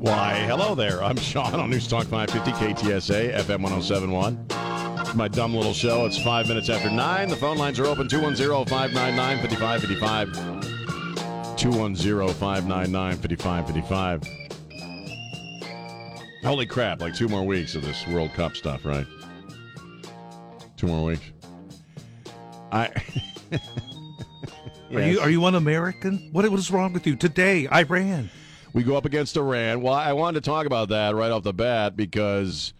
Why, hello there. I'm Sean on News Talk 550 KTSA FM 1071. My dumb little show. It's five minutes after nine. The phone lines are open 210 599 5555. 210 599 5555. Holy crap, like two more weeks of this World Cup stuff, right? Two more weeks. I. Are you are you un American? What what is wrong with you today? Iran. We go up against Iran. Well, I wanted to talk about that right off the bat because,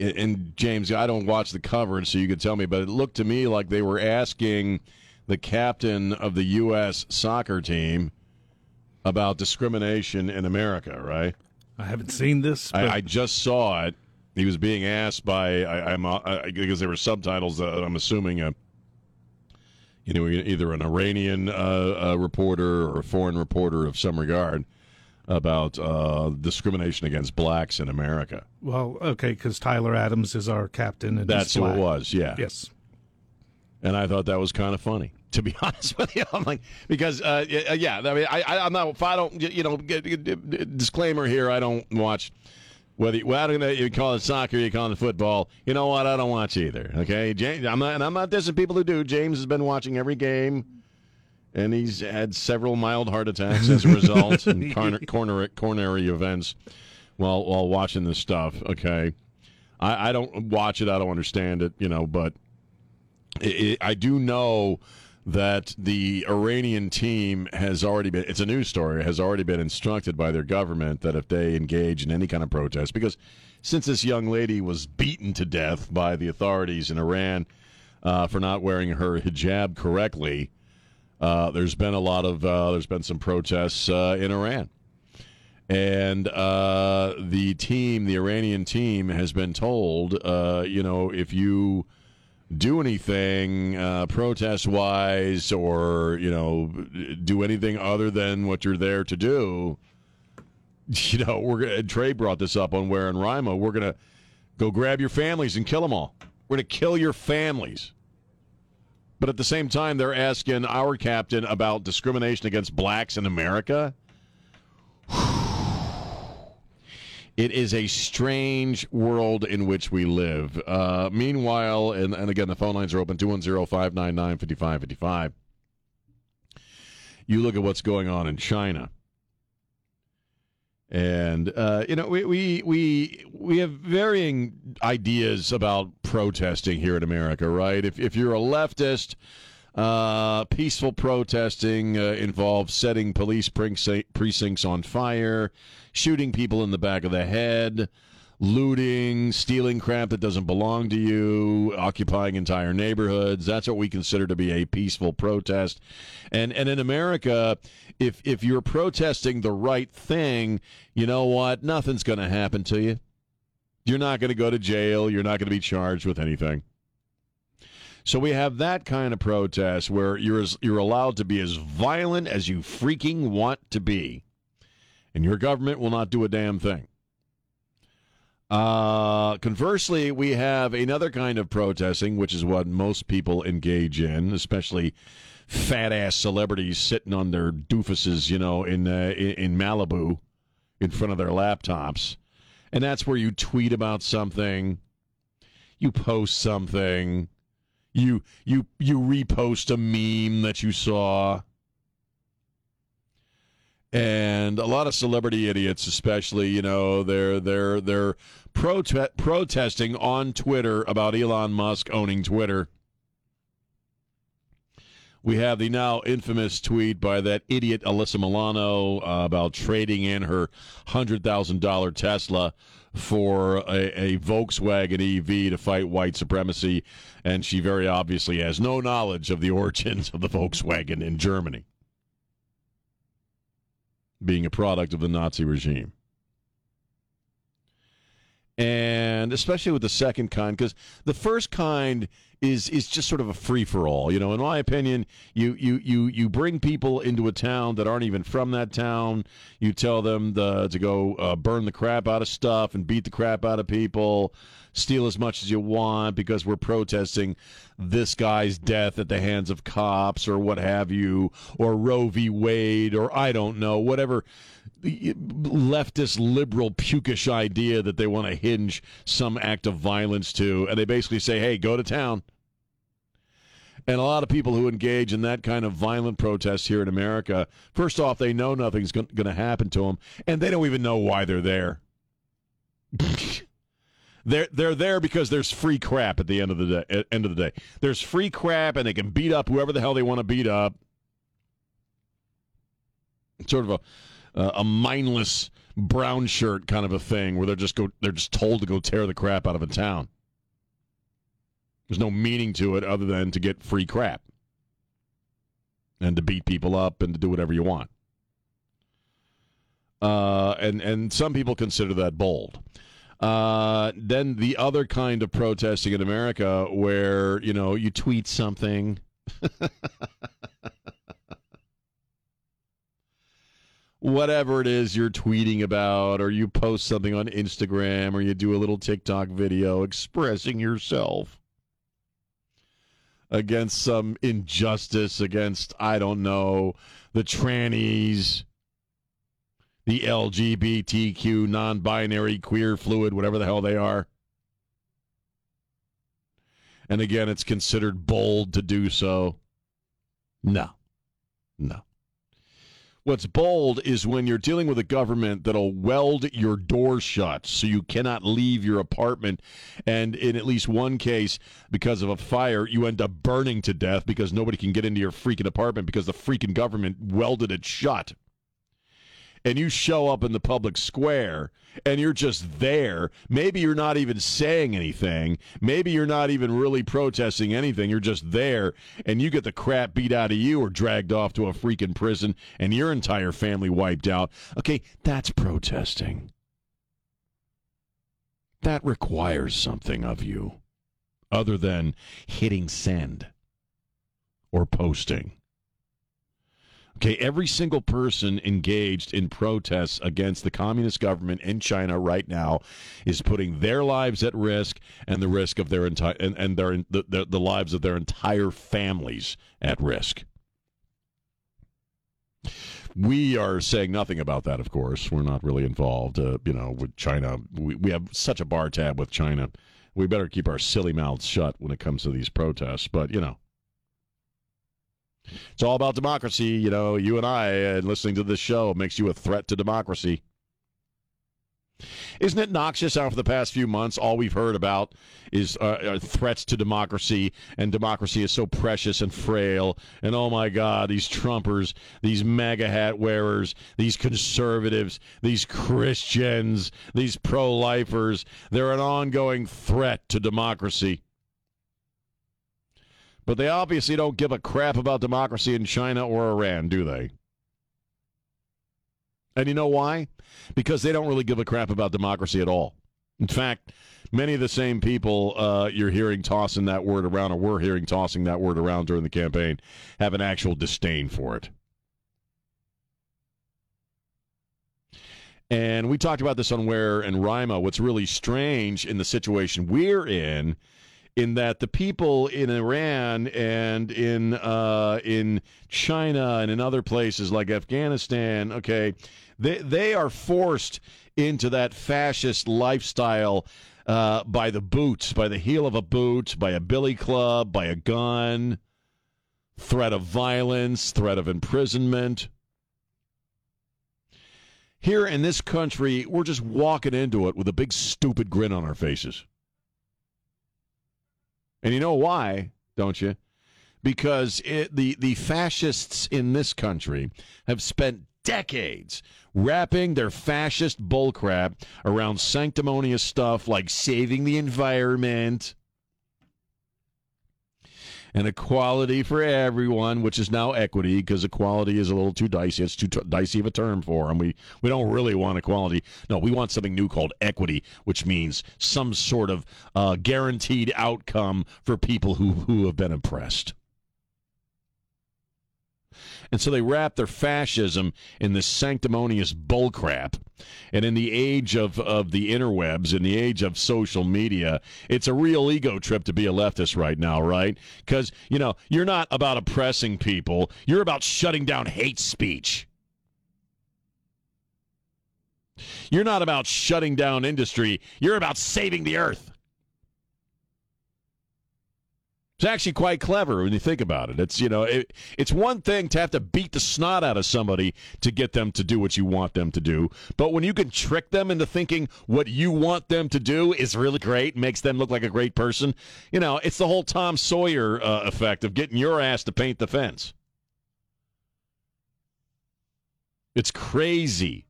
and James, I don't watch the coverage, so you could tell me, but it looked to me like they were asking the captain of the U.S. soccer team about discrimination in America, right? I haven't seen this. I, I, just saw it. He was being asked by I, am uh, because there were subtitles. Uh, I'm assuming a you know either an Iranian uh, uh, reporter or a foreign reporter of some regard about uh, discrimination against blacks in America. Well, okay, because Tyler Adams is our captain. And That's who it was, yeah. Yes. And I thought that was kind of funny, to be honest with you. I'm like, because, uh, yeah, I mean, I, am not, if I don't, you know, disclaimer here, I don't watch. Whether you, well, you call it soccer, you call it football. You know what? I don't watch either. Okay, James, I'm not, and I'm not dissing people who do. James has been watching every game and he's had several mild heart attacks as a result and coronary, coronary events while while watching this stuff. Okay, I, I don't watch it. I don't understand it. You know, but it, it, I do know that the Iranian team has already been. It's a news story. Has already been instructed by their government that if they engage in any kind of protest, because since this young lady was beaten to death by the authorities in Iran uh, for not wearing her hijab correctly uh, there's been a lot of uh, there's been some protests uh, in Iran, and uh, the team, the Iranian team, has been told, uh, you know, if you do anything uh, protest wise or you know do anything other than what you're there to do, you know, we're gonna, Trey brought this up on Where in Rima. We're gonna go grab your families and kill them all. We're gonna kill your families. But at the same time, they're asking our captain about discrimination against blacks in America. It is a strange world in which we live. Uh, meanwhile, and, and again, the phone lines are open 210 599 5555. You look at what's going on in China. And uh, you know, we, we we we have varying ideas about protesting here in America, right? If if you're a leftist, uh, peaceful protesting uh, involves setting police precincts on fire, shooting people in the back of the head, looting, stealing crap that doesn't belong to you, occupying entire neighborhoods. That's what we consider to be a peaceful protest. And and in America, if if you're protesting the right thing, you know what? Nothing's going to happen to you. You're not going to go to jail. You're not going to be charged with anything. So we have that kind of protest where you're as, you're allowed to be as violent as you freaking want to be, and your government will not do a damn thing. Uh, conversely, we have another kind of protesting, which is what most people engage in, especially fat ass celebrities sitting on their doofuses, you know, in, uh, in Malibu in front of their laptops. And that's where you tweet about something, you post something, you you you repost a meme that you saw and a lot of celebrity idiots, especially, you know, they're they're they're prote- protesting on Twitter about Elon Musk owning Twitter. We have the now infamous tweet by that idiot Alyssa Milano uh, about trading in her hundred thousand dollar Tesla for a, a, Volkswagen EV to fight white supremacy, and she very obviously has no knowledge of the origins of the Volkswagen in Germany. Being a product of the Nazi regime. And especially with the second kind, because the first kind is is just sort of a free for all. You know, in my opinion, you you you you bring people into a town that aren't even from that town. You tell them the, to go uh, burn the crap out of stuff and beat the crap out of people, steal as much as you want because we're protesting this guy's death at the hands of cops or what have you, or Roe v. Wade, or I don't know, whatever leftist liberal pukish idea that they want to hinge some act of violence to and they basically say hey go to town and a lot of people who engage in that kind of violent protest here in America, first off, they know nothing's going to happen to them, and they don't even know why they're there. they're they're there because there's free crap at the end of the day. End of the day, there's free crap, and they can beat up whoever the hell they want to beat up. sort of a uh, a mindless brown shirt kind of a thing where they're just go they're just told to go tear the crap out of a town. There's no meaning to it other than to get free crap and to beat people up and to do whatever you want. Uh, and and some people consider that bold. Uh, then the other kind of protesting in America, where you know you tweet something. whatever it is you're tweeting about, or you post something on Instagram, or you do a little TikTok video expressing yourself against some injustice, against, I don't know, the trannies, the LGBTQ, non binary, queer, fluid, whatever the hell they are. And again, it's considered bold to do so. No. No. What's bold is when you're dealing with a government that'll weld your door shut so you cannot leave your apartment. And in at least one case, because of a fire, you end up burning to death because nobody can get into your freaking apartment because the freaking government welded it shut and you show up in the public square and you're just there, maybe you're not even saying anything. Maybe you're not even really protesting anything. You're just there and you get the crap beat out of you or dragged off to a freaking prison and your entire family wiped out. Okay, that's protesting. That requires something of you other than hitting send or posting. Okay, every single person engaged in protests against the communist government in China right now is putting their lives at risk and the risk of their entire and, and their the, the, the lives of their entire families at risk. We are saying nothing about that, of course. We're not really involved, uh, you know, with China. We, we have such a bar tab with China. We better keep our silly mouths shut when it comes to these protests. But, you know, it's all about democracy. You know, you and I, and listening to this show makes you a threat to democracy. Isn't it noxious how for the past few months all we've heard about is uh, uh, threats to democracy and democracy is so precious and frail and oh my god these Trumpers these MAGA hat wearers these conservatives these Christians these pro-lifers they're an ongoing threat to democracy but they obviously don't give a crap about democracy in China or Iran, do they? And you know why? Because they don't really give a crap about democracy at all. In fact, many of the same people uh, you're hearing tossing that word around, or were hearing tossing that word around during the campaign, have an actual disdain for it. And we talked about this on Where and Rima. What's really strange in the situation we're in in that the people in Iran and in uh, in China and in other places like Afghanistan, okay, they they are forced into that fascist lifestyle uh, by the boots, by the heel of a boot, by a billy club, by a gun, threat of violence, threat of imprisonment. Here in this country, we're just walking into it with a big stupid grin on our faces. And you know why, don't you? Because it, the, the fascists in this country have spent decades wrapping their fascist bullcrap around sanctimonious stuff like saving the environment and equality for everyone, which is now equity because equality is a little too dicey. It's too t- dicey of a term for them. We we don't really want equality. No, we want something new called equity, which means some sort of uh, guaranteed outcome for people who who have been oppressed. And so they wrap their fascism in this sanctimonious bullcrap. And in the age of, of the interwebs, in the age of social media, it's a real ego trip to be a leftist right now, right? Because, you know, you're not about oppressing people, you're about shutting down hate speech. You're not about shutting down industry, you're about saving the earth. It's actually quite clever when you think about it. It's you know, it, it's one thing to have to beat the snot out of somebody to get them to do what you want them to do, but when you can trick them into thinking what you want them to do is really great, makes them look like a great person. You know, it's the whole Tom Sawyer uh, effect of getting your ass to paint the fence. It's crazy.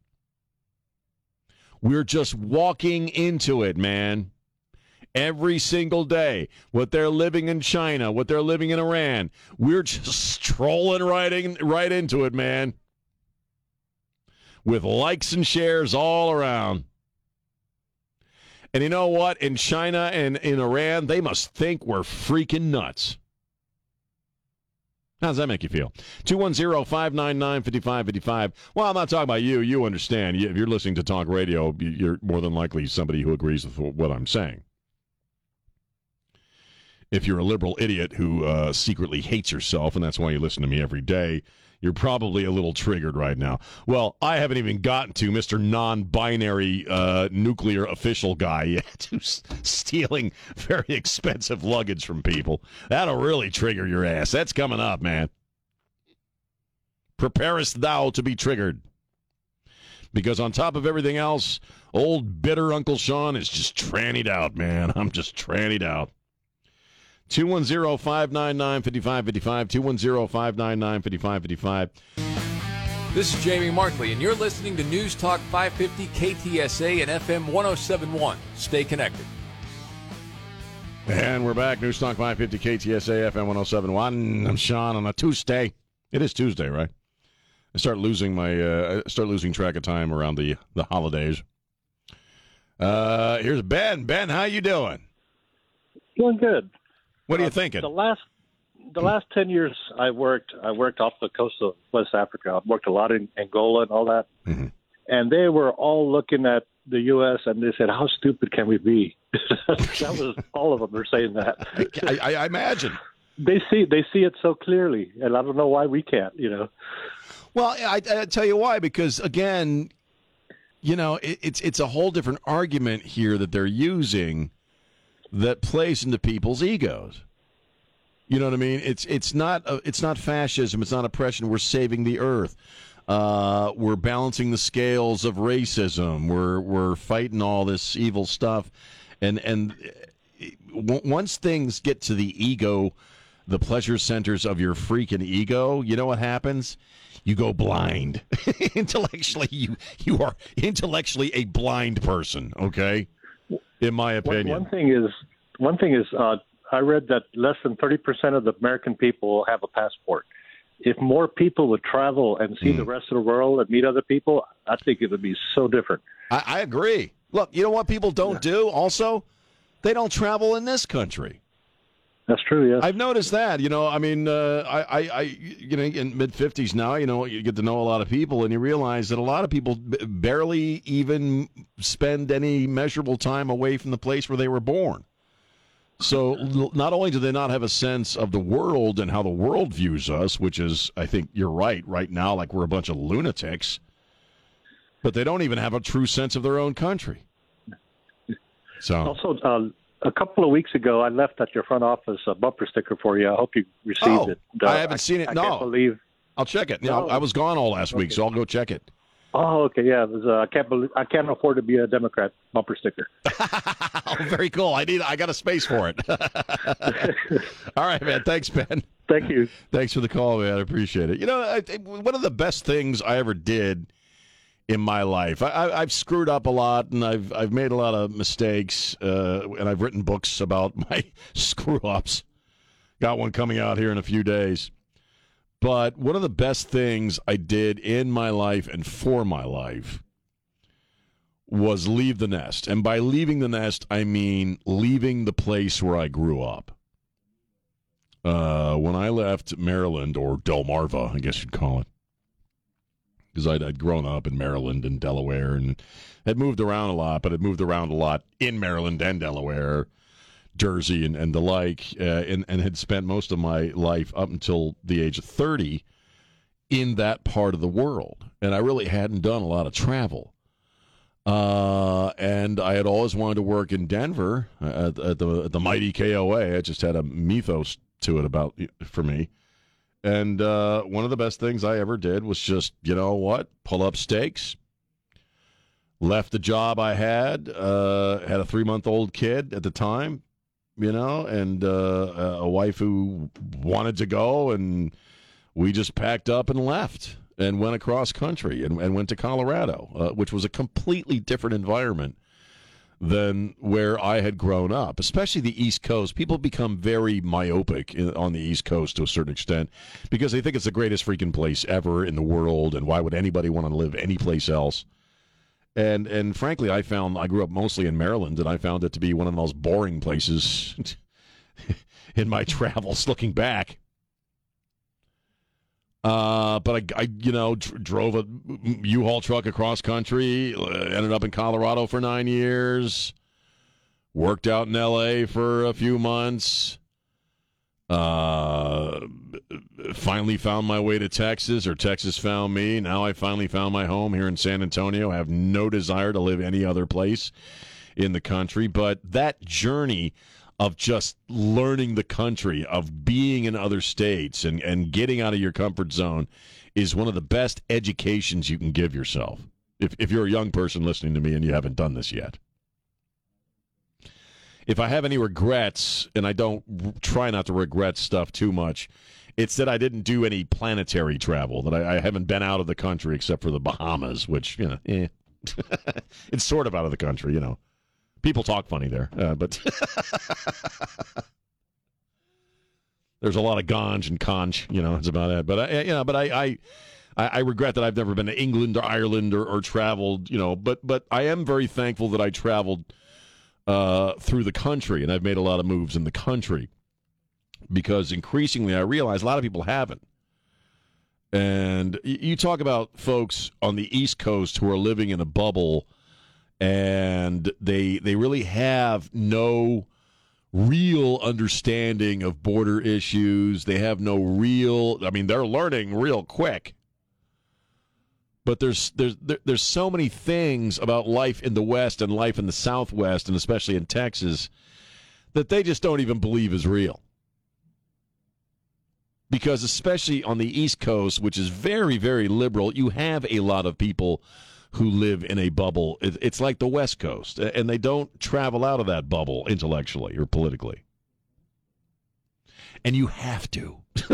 We're just walking into it, man every single day. What they're living in China, what they're living in Iran. We're just strolling right, in, right into it, man. With likes and shares all around. And you know what? In China and in Iran, they must think we're freaking nuts. How does that make you feel? 210 599 5555. Well, I'm not talking about you. You understand. If you're listening to talk radio, you're more than likely somebody who agrees with what I'm saying if you're a liberal idiot who uh, secretly hates yourself, and that's why you listen to me every day, you're probably a little triggered right now. Well, I haven't even gotten to Mr. Non binary uh, nuclear official guy yet who's stealing very expensive luggage from people. That'll really trigger your ass. That's coming up, man. Preparest thou to be triggered. Because on top of everything else, old bitter Uncle Sean is just trannied out, man. I'm just trannied out. 210 599 5555. 210 599 5555. This is Jamie Markley, and you're listening to News Talk 550 KTSA and FM 1071. Stay connected. And we're back. News Talk 550 KTSA FM 1071. I'm Sean on a Tuesday. It is Tuesday, right? I start losing my uh, I start losing track of time around the the holidays. Uh, here's Ben. Ben, how you doing? Doing good. What are you uh, thinking? The last the last ten years I worked I worked off the coast of West Africa. I worked a lot in Angola and all that. Mm-hmm. And they were all looking at the US and they said, How stupid can we be? that was all of them were saying that. I, I imagine. They see they see it so clearly and I don't know why we can't, you know. Well, I, I tell you why, because again, you know, it, it's it's a whole different argument here that they're using that plays into people's egos. You know what I mean? It's it's not a, it's not fascism. It's not oppression. We're saving the earth. Uh, we're balancing the scales of racism. We're we're fighting all this evil stuff, and and uh, once things get to the ego, the pleasure centers of your freaking ego, you know what happens? You go blind. intellectually, you you are intellectually a blind person. Okay in my opinion. One, one thing is, one thing is, uh, I read that less than thirty percent of the American people have a passport. If more people would travel and see mm. the rest of the world and meet other people, I think it would be so different. I, I agree. Look, you know what people don't yeah. do? Also, they don't travel in this country. That's true. Yeah, I've noticed that. You know, I mean, uh, I, I, I, you know, in mid fifties now, you know, you get to know a lot of people, and you realize that a lot of people b- barely even spend any measurable time away from the place where they were born. So not only do they not have a sense of the world and how the world views us, which is, I think you're right, right now, like we're a bunch of lunatics, but they don't even have a true sense of their own country. So also. Uh, a couple of weeks ago, I left at your front office a bumper sticker for you. I hope you received oh, it. Uh, I haven't seen it. I, no, I can't believe. I'll check it. No, I was gone all last okay. week, so I'll go check it. Oh, okay, yeah. It was, uh, I can't believe I can't afford to be a Democrat bumper sticker. oh, very cool. I need. I got a space for it. all right, man. Thanks, Ben. Thank you. Thanks for the call, man. I appreciate it. You know, I, one of the best things I ever did in my life. I, have screwed up a lot, and I've I've made a lot of mistakes, uh, and I've written books about my screw ups. Got one coming out here in a few days. But one of the best things I did in my life and for my life was leave the nest. And by leaving the nest, I mean leaving the place where I grew up. Uh, when I left Maryland, or Delmarva, I guess you'd call it, because I'd, I'd grown up in Maryland and Delaware and had moved around a lot, but had moved around a lot in Maryland and Delaware, Jersey, and, and the like, uh, and, and had spent most of my life up until the age of 30 in that part of the world. And I really hadn't done a lot of travel. Uh, and I had always wanted to work in Denver at, at the at the mighty KOA. It just had a mythos to it about for me. And uh, one of the best things I ever did was just, you know what, pull up stakes. Left the job I had, uh, had a three month old kid at the time, you know, and uh, a wife who wanted to go, and we just packed up and left and went across country and, and went to Colorado, uh, which was a completely different environment than where I had grown up, especially the East Coast. People become very myopic on the East Coast to a certain extent because they think it's the greatest freaking place ever in the world, and why would anybody want to live anyplace else? And and frankly, I found I grew up mostly in Maryland, and I found it to be one of the most boring places in my travels. Looking back, uh, but I, I, you know, dr- drove a U-Haul truck across country. Uh, ended up in Colorado for nine years. Worked out in L.A. for a few months. Uh, finally found my way to Texas, or Texas found me. Now I finally found my home here in San Antonio. I have no desire to live any other place in the country, but that journey of just learning the country, of being in other states and, and getting out of your comfort zone is one of the best educations you can give yourself. If, if you're a young person listening to me and you haven't done this yet. If I have any regrets, and I don't try not to regret stuff too much, it's that I didn't do any planetary travel, that I, I haven't been out of the country except for the Bahamas, which, you know, eh. it's sort of out of the country, you know. People talk funny there, uh, but there's a lot of ganj and conch. You know, it's about that. But I, you know, but I, I, I regret that I've never been to England or Ireland or, or traveled. You know, but but I am very thankful that I traveled uh, through the country and I've made a lot of moves in the country because increasingly I realize a lot of people haven't. And you talk about folks on the East Coast who are living in a bubble and they they really have no real understanding of border issues. They have no real I mean they're learning real quick. But there's there's there's so many things about life in the West and life in the Southwest and especially in Texas that they just don't even believe is real. Because especially on the East Coast, which is very very liberal, you have a lot of people who live in a bubble. It's like the West Coast, and they don't travel out of that bubble intellectually or politically. And you have to.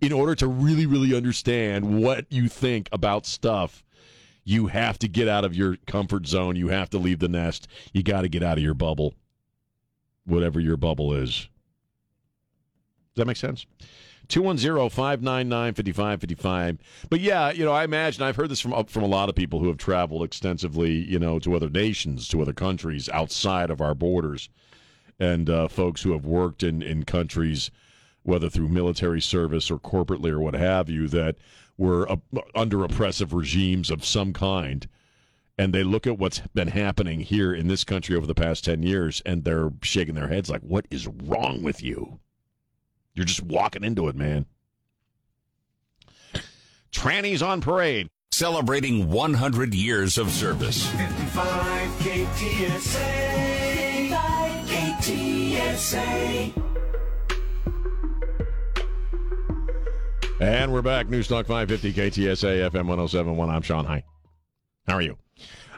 in order to really, really understand what you think about stuff, you have to get out of your comfort zone. You have to leave the nest. You got to get out of your bubble, whatever your bubble is. Does that make sense? 210-599-5555. But yeah, you know, I imagine I've heard this from from a lot of people who have traveled extensively, you know, to other nations, to other countries outside of our borders, and uh, folks who have worked in in countries, whether through military service or corporately or what have you, that were uh, under oppressive regimes of some kind. And they look at what's been happening here in this country over the past 10 years and they're shaking their heads like, what is wrong with you? You're just walking into it, man. Trannies on parade. Celebrating 100 years of service. 55 KTSA. 55 KTSA. And we're back. Newstalk 550 KTSA FM 1071. I'm Sean. Hi. How are you?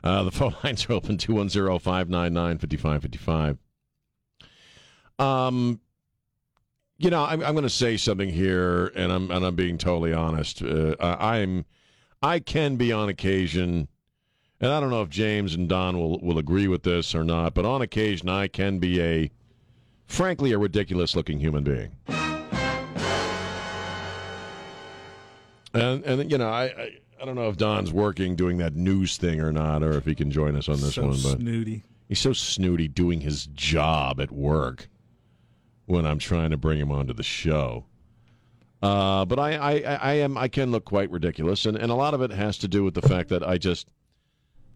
Uh, the phone lines are open 210 599 5555. Um, you know, I'm, I'm going to say something here, and I'm and I'm being totally honest. Uh, I'm I can be on occasion, and I don't know if James and Don will will agree with this or not, but on occasion I can be a frankly, a ridiculous looking human being. And and you know, I, I I don't know if Don's working doing that news thing or not, or if he can join us on this so one. But snooty. he's so snooty doing his job at work when I'm trying to bring him onto the show. Uh, but I, I, I am I can look quite ridiculous, and, and a lot of it has to do with the fact that I just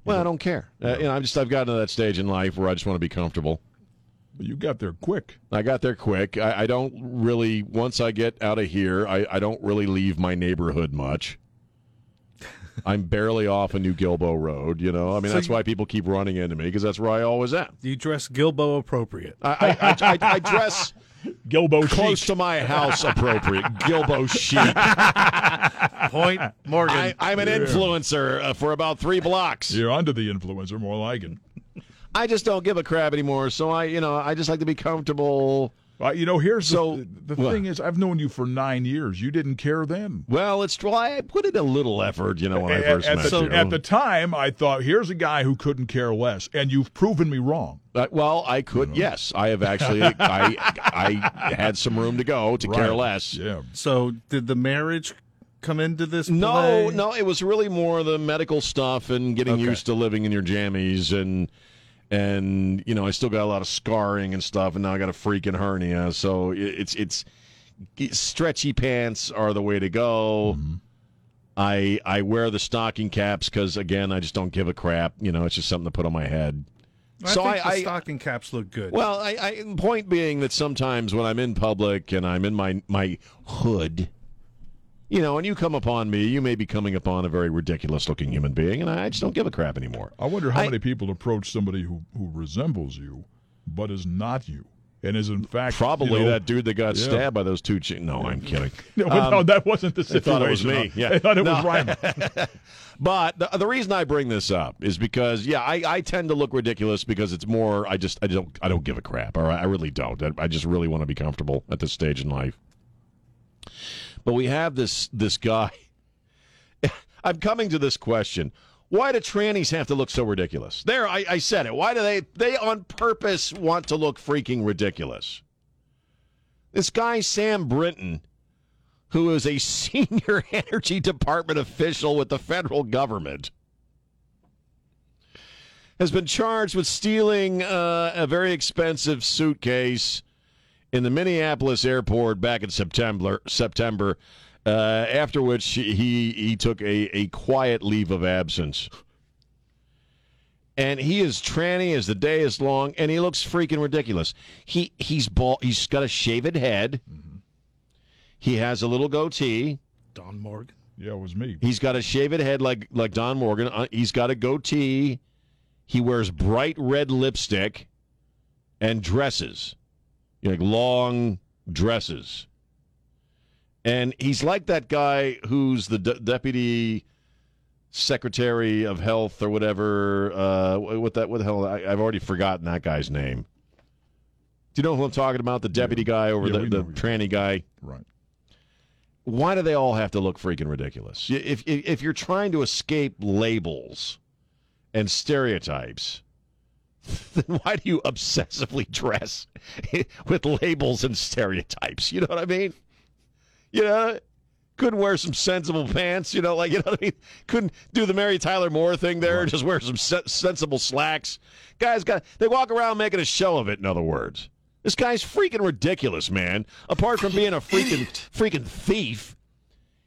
well I don't care. Uh, you know, I'm just I've gotten to that stage in life where I just want to be comfortable. But you got there quick. I got there quick. I, I don't really once I get out of here, I, I don't really leave my neighborhood much. I'm barely off a New Guilbeau Road, you know. I mean, So that's you- why people keep running into me because that's where I always am. You dress Guilbeau appropriate. I, I, I, I, I dress Guilbeau close chic. to my house appropriate. Guilbeau chic. Point Morgan. I, I'm an influencer uh, for about three blocks. You're under the influencer, more like it. I just don't give a crap anymore. So I, you know, I just like to be comfortable. Uh, you know, here's So, the, the what? thing is, I've known you for nine years. You didn't care then. Well, it's well, I put in a little effort, you know, when I first at, met the, you. at the time, I thought, here's a guy who couldn't care less, and you've proven me wrong. Uh, well, I could. Yes, I have actually. I I had some room to go to care less. Yeah. so did the marriage come into this? No, no, it was really more the medical stuff and getting Okay. used to living in your jammies and and you know I still got a lot of scarring and stuff, and now I got a freaking hernia. So it, it's it's stretchy pants are the way to go. Mm-hmm. I I wear the stocking caps because again I just don't give a crap. You know, it's just something to put on my head. I so I, the I stocking caps look good. well, I, I point being that sometimes when I'm in public and I'm in my my hood, you know, and you come upon me, you may be coming upon a very ridiculous looking human being, and I just don't give a crap anymore. I wonder how I- many people approach somebody who, who resembles you, but is not you, and is in fact Probably you know- that dude that got Yeah. stabbed by those two. Chi- no, I'm kidding. No, no, that wasn't the Um, They situation. thought it was me. Yeah. they thought it No. was Ryan. But the, the reason I bring this up is because yeah, I, I tend to look ridiculous because it's more I just I don't I don't give a crap. All right, I really don't. I, I just really want to be comfortable at this stage in life. But we have this this guy. I'm coming to this question. Why do trannies have to look so ridiculous? There, I, I said it. Why do they they on purpose want to look freaking ridiculous? This guy Sam Brinton who is a senior energy department official with the federal government, has been charged with stealing uh, a very expensive suitcase in the Minneapolis airport back in September. September, uh, after which he he took a, a quiet leave of absence. And he is tranny as the day is long, and he looks freaking ridiculous. He he's bald. He's got a shaved head. He has a little goatee. Don Morgan. yeah, it was me. He's got a shaved head like like Don Morgan. Uh, he's got a goatee. He wears bright red lipstick and dresses, you know, like long dresses. And he's like that guy who's the de- deputy secretary of health or whatever. Uh, what that? What the hell? I, I've already forgotten that guy's name. Do you know who I'm talking about? The deputy guy over Yeah, the, the know who you- tranny guy Right. why do they all have to look freaking ridiculous? If, if if you're trying to escape labels and stereotypes, then why do you obsessively dress with labels and stereotypes? You know what I mean? You know, couldn't wear some sensible pants. You know, like you know what I mean? Couldn't do the Mary Tyler Moore thing there. Just wear some se- sensible slacks. Guys got they walk around making a show of it. In other words. This guy's freaking ridiculous, man. Apart from being a freaking freaking thief,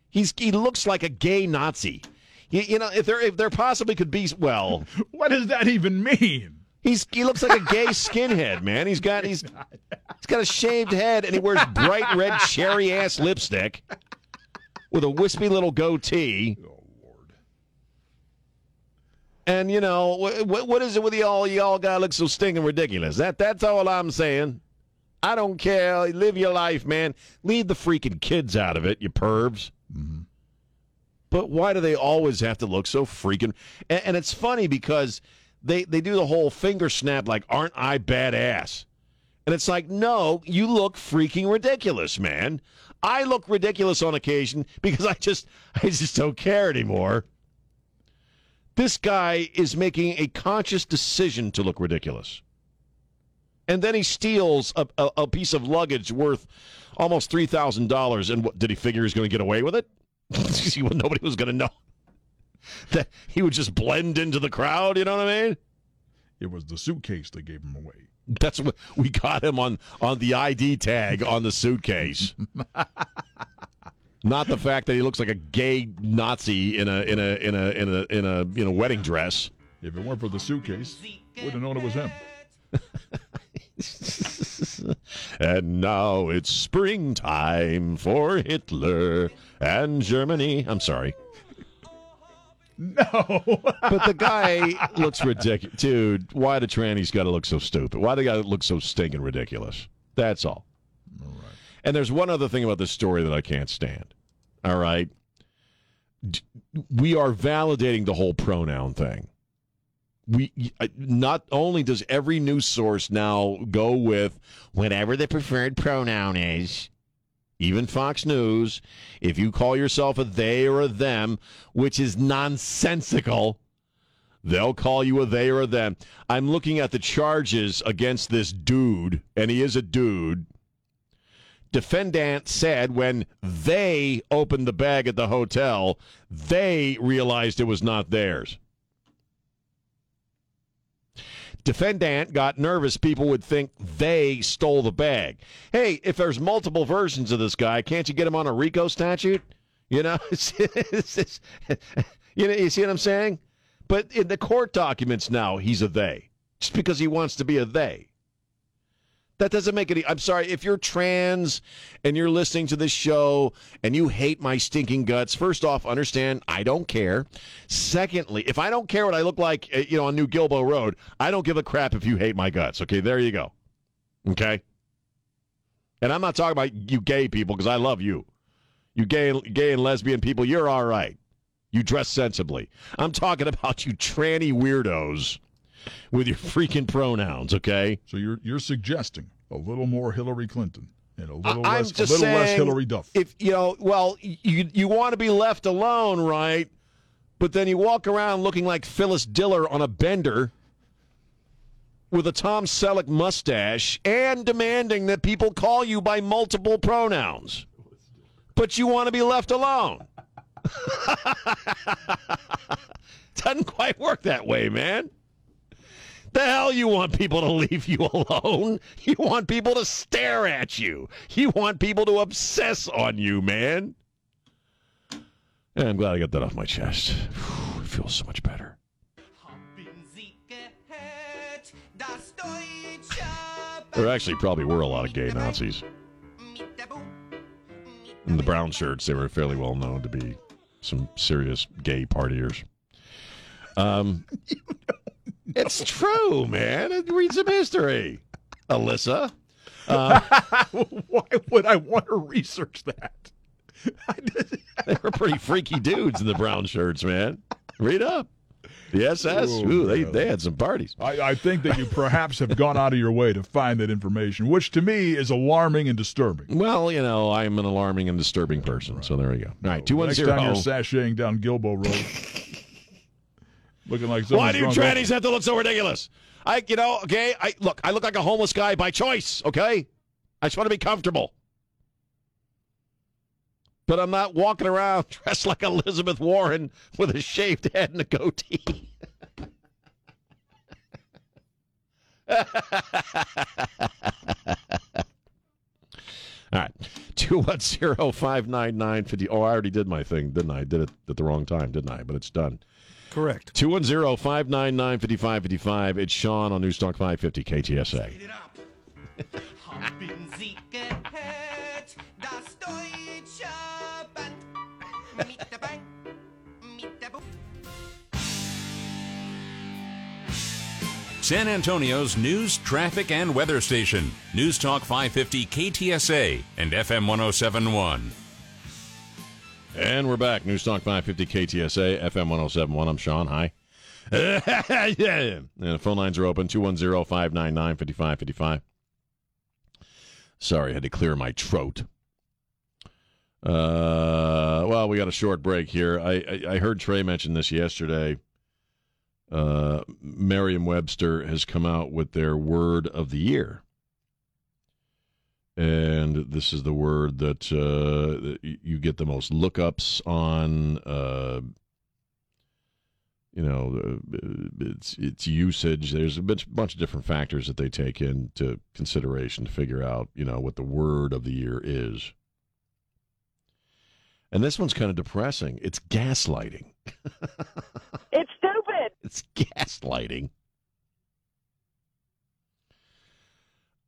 he's he looks like a gay Nazi. You, you know, if there if there possibly could be, well, What does that even mean? He's he looks like a gay skinhead, man. He's got he's he's got a shaved head and he wears bright red cherry ass lipstick with a wispy little goatee. Oh Lord. And you know what? What is it with y'all? Y'all gotta look so stinking ridiculous. That that's all I'm saying. I don't care. Live your life, man. Leave the freaking kids out of it, you pervs. Mm-hmm. But why do they always have to look so freaking? And, and it's funny because they they do the whole finger snap, like, "Aren't I badass?" And it's like, no, you look freaking ridiculous, man. I look ridiculous on occasion because I just I just don't care anymore. This guy is making a conscious decision to look ridiculous. And then he steals a, a, a piece of luggage worth almost $3,000. And what, did he figure he was going to get away with it? Nobody was going to know. That he would just blend into the crowd, you know what I mean? It was the suitcase that gave him away. That's what we got him on on the ID tag on the suitcase. Not the fact that he looks like a gay Nazi in a in a in a in a in a in a wedding dress. If it weren't for the suitcase, would have known it was him. And now it's springtime for Hitler and Germany. I'm sorry. No. But the guy looks ridiculous. Dude, why the trannies got to look so stupid? Why they got to look so stinking ridiculous? That's all. And there's one other thing about this story that I can't stand. All right. We are validating the whole pronoun thing. We not only does every news source now go with whatever the preferred pronoun is, even Fox News, if you call yourself a they or a them, which is nonsensical, they'll call you a they or a them. I'm looking at the charges against this dude, and he is a dude. Defendant said when they opened the bag at the hotel, they realized it was not theirs. Defendant got nervous. People would think they stole the bag. Hey, if there's multiple versions of this guy, can't you get him on a RICO statute? You know, you know, you see what I'm saying? But in the court documents now, he's a they, just because he wants to be a they. That doesn't make any. I'm sorry if you're trans and you're listening to this show and you hate my stinking guts. First off, understand I don't care. Secondly, if I don't care what I look like, uh, you know, on New Guilbeau Road, I don't give a crap if you hate my guts. Okay, there you go. Okay. And I'm not talking about you gay people because I love you. You gay, gay and lesbian people, you're all right. You dress sensibly. I'm talking about you tranny weirdos with your freaking pronouns. Okay. So you're you're suggesting a little more Hillary Clinton and a little I- I'm less a just little less Hilary Duff. If you know, well, you you want to be left alone, right? But then you walk around looking like Phyllis Diller on a bender with a Tom Selleck mustache and demanding that people call you by multiple pronouns. But you want to be left alone. Doesn't quite work that way, man. The hell you want people to leave you alone? You want people to stare at you. You want people to obsess on you, man. And I'm glad I got that off my chest. It feels so much better. There actually probably were a lot of gay Nazis. In the brown shirts, they were fairly well known to be some serious gay partiers. Um, it's true, man. Read some history, Alyssa. Uh, Why would I want to research that? they were pretty freaky dudes in the brown shirts, man. Read up. The SS, Oh, ooh, they, they had some parties. I, I think that you perhaps have gone out of your way to find that information, which to me is alarming and disturbing. Well, you know, I'm an alarming and disturbing person, so there we go. All right, two one Next time you're sashaying down Guilbeau Road, looking like Why do drunk trannies have to look so ridiculous? I, you know, okay. I look. I look like a homeless guy by choice. Okay, I just want to be comfortable. But I'm not walking around dressed like Elizabeth Warren with a shaved head and a goatee. All right. 210 599 50. Oh, I already did my thing, didn't I? I did it at the wrong time, didn't I? But it's done. Correct. 210 599 5555. It's Sean on Newstalk 550 KTSA. Haben Sie gehört, das deutsche Band mit der Bank, mit der Bu San Antonio's news, traffic, and weather station. News Talk 550 KTSA and FM 1071. And we're back. Newstalk 550 KTSA, FM 1071. I'm Sean. Hi. yeah. And the phone lines are open 210 599 5555. Sorry, I had to clear my throat. Uh, well, we got a short break here. I, I, I heard Trey mention this yesterday. uh, Merriam-Webster has come out with their word of the year, and this is the word that, uh, you get the most lookups on. Uh, you know, uh, its its usage. There's a bunch, bunch of different factors that they take into consideration to figure out, you know, what the word of the year is. And this one's kind of depressing. It's gaslighting. It's stupid. It's gaslighting.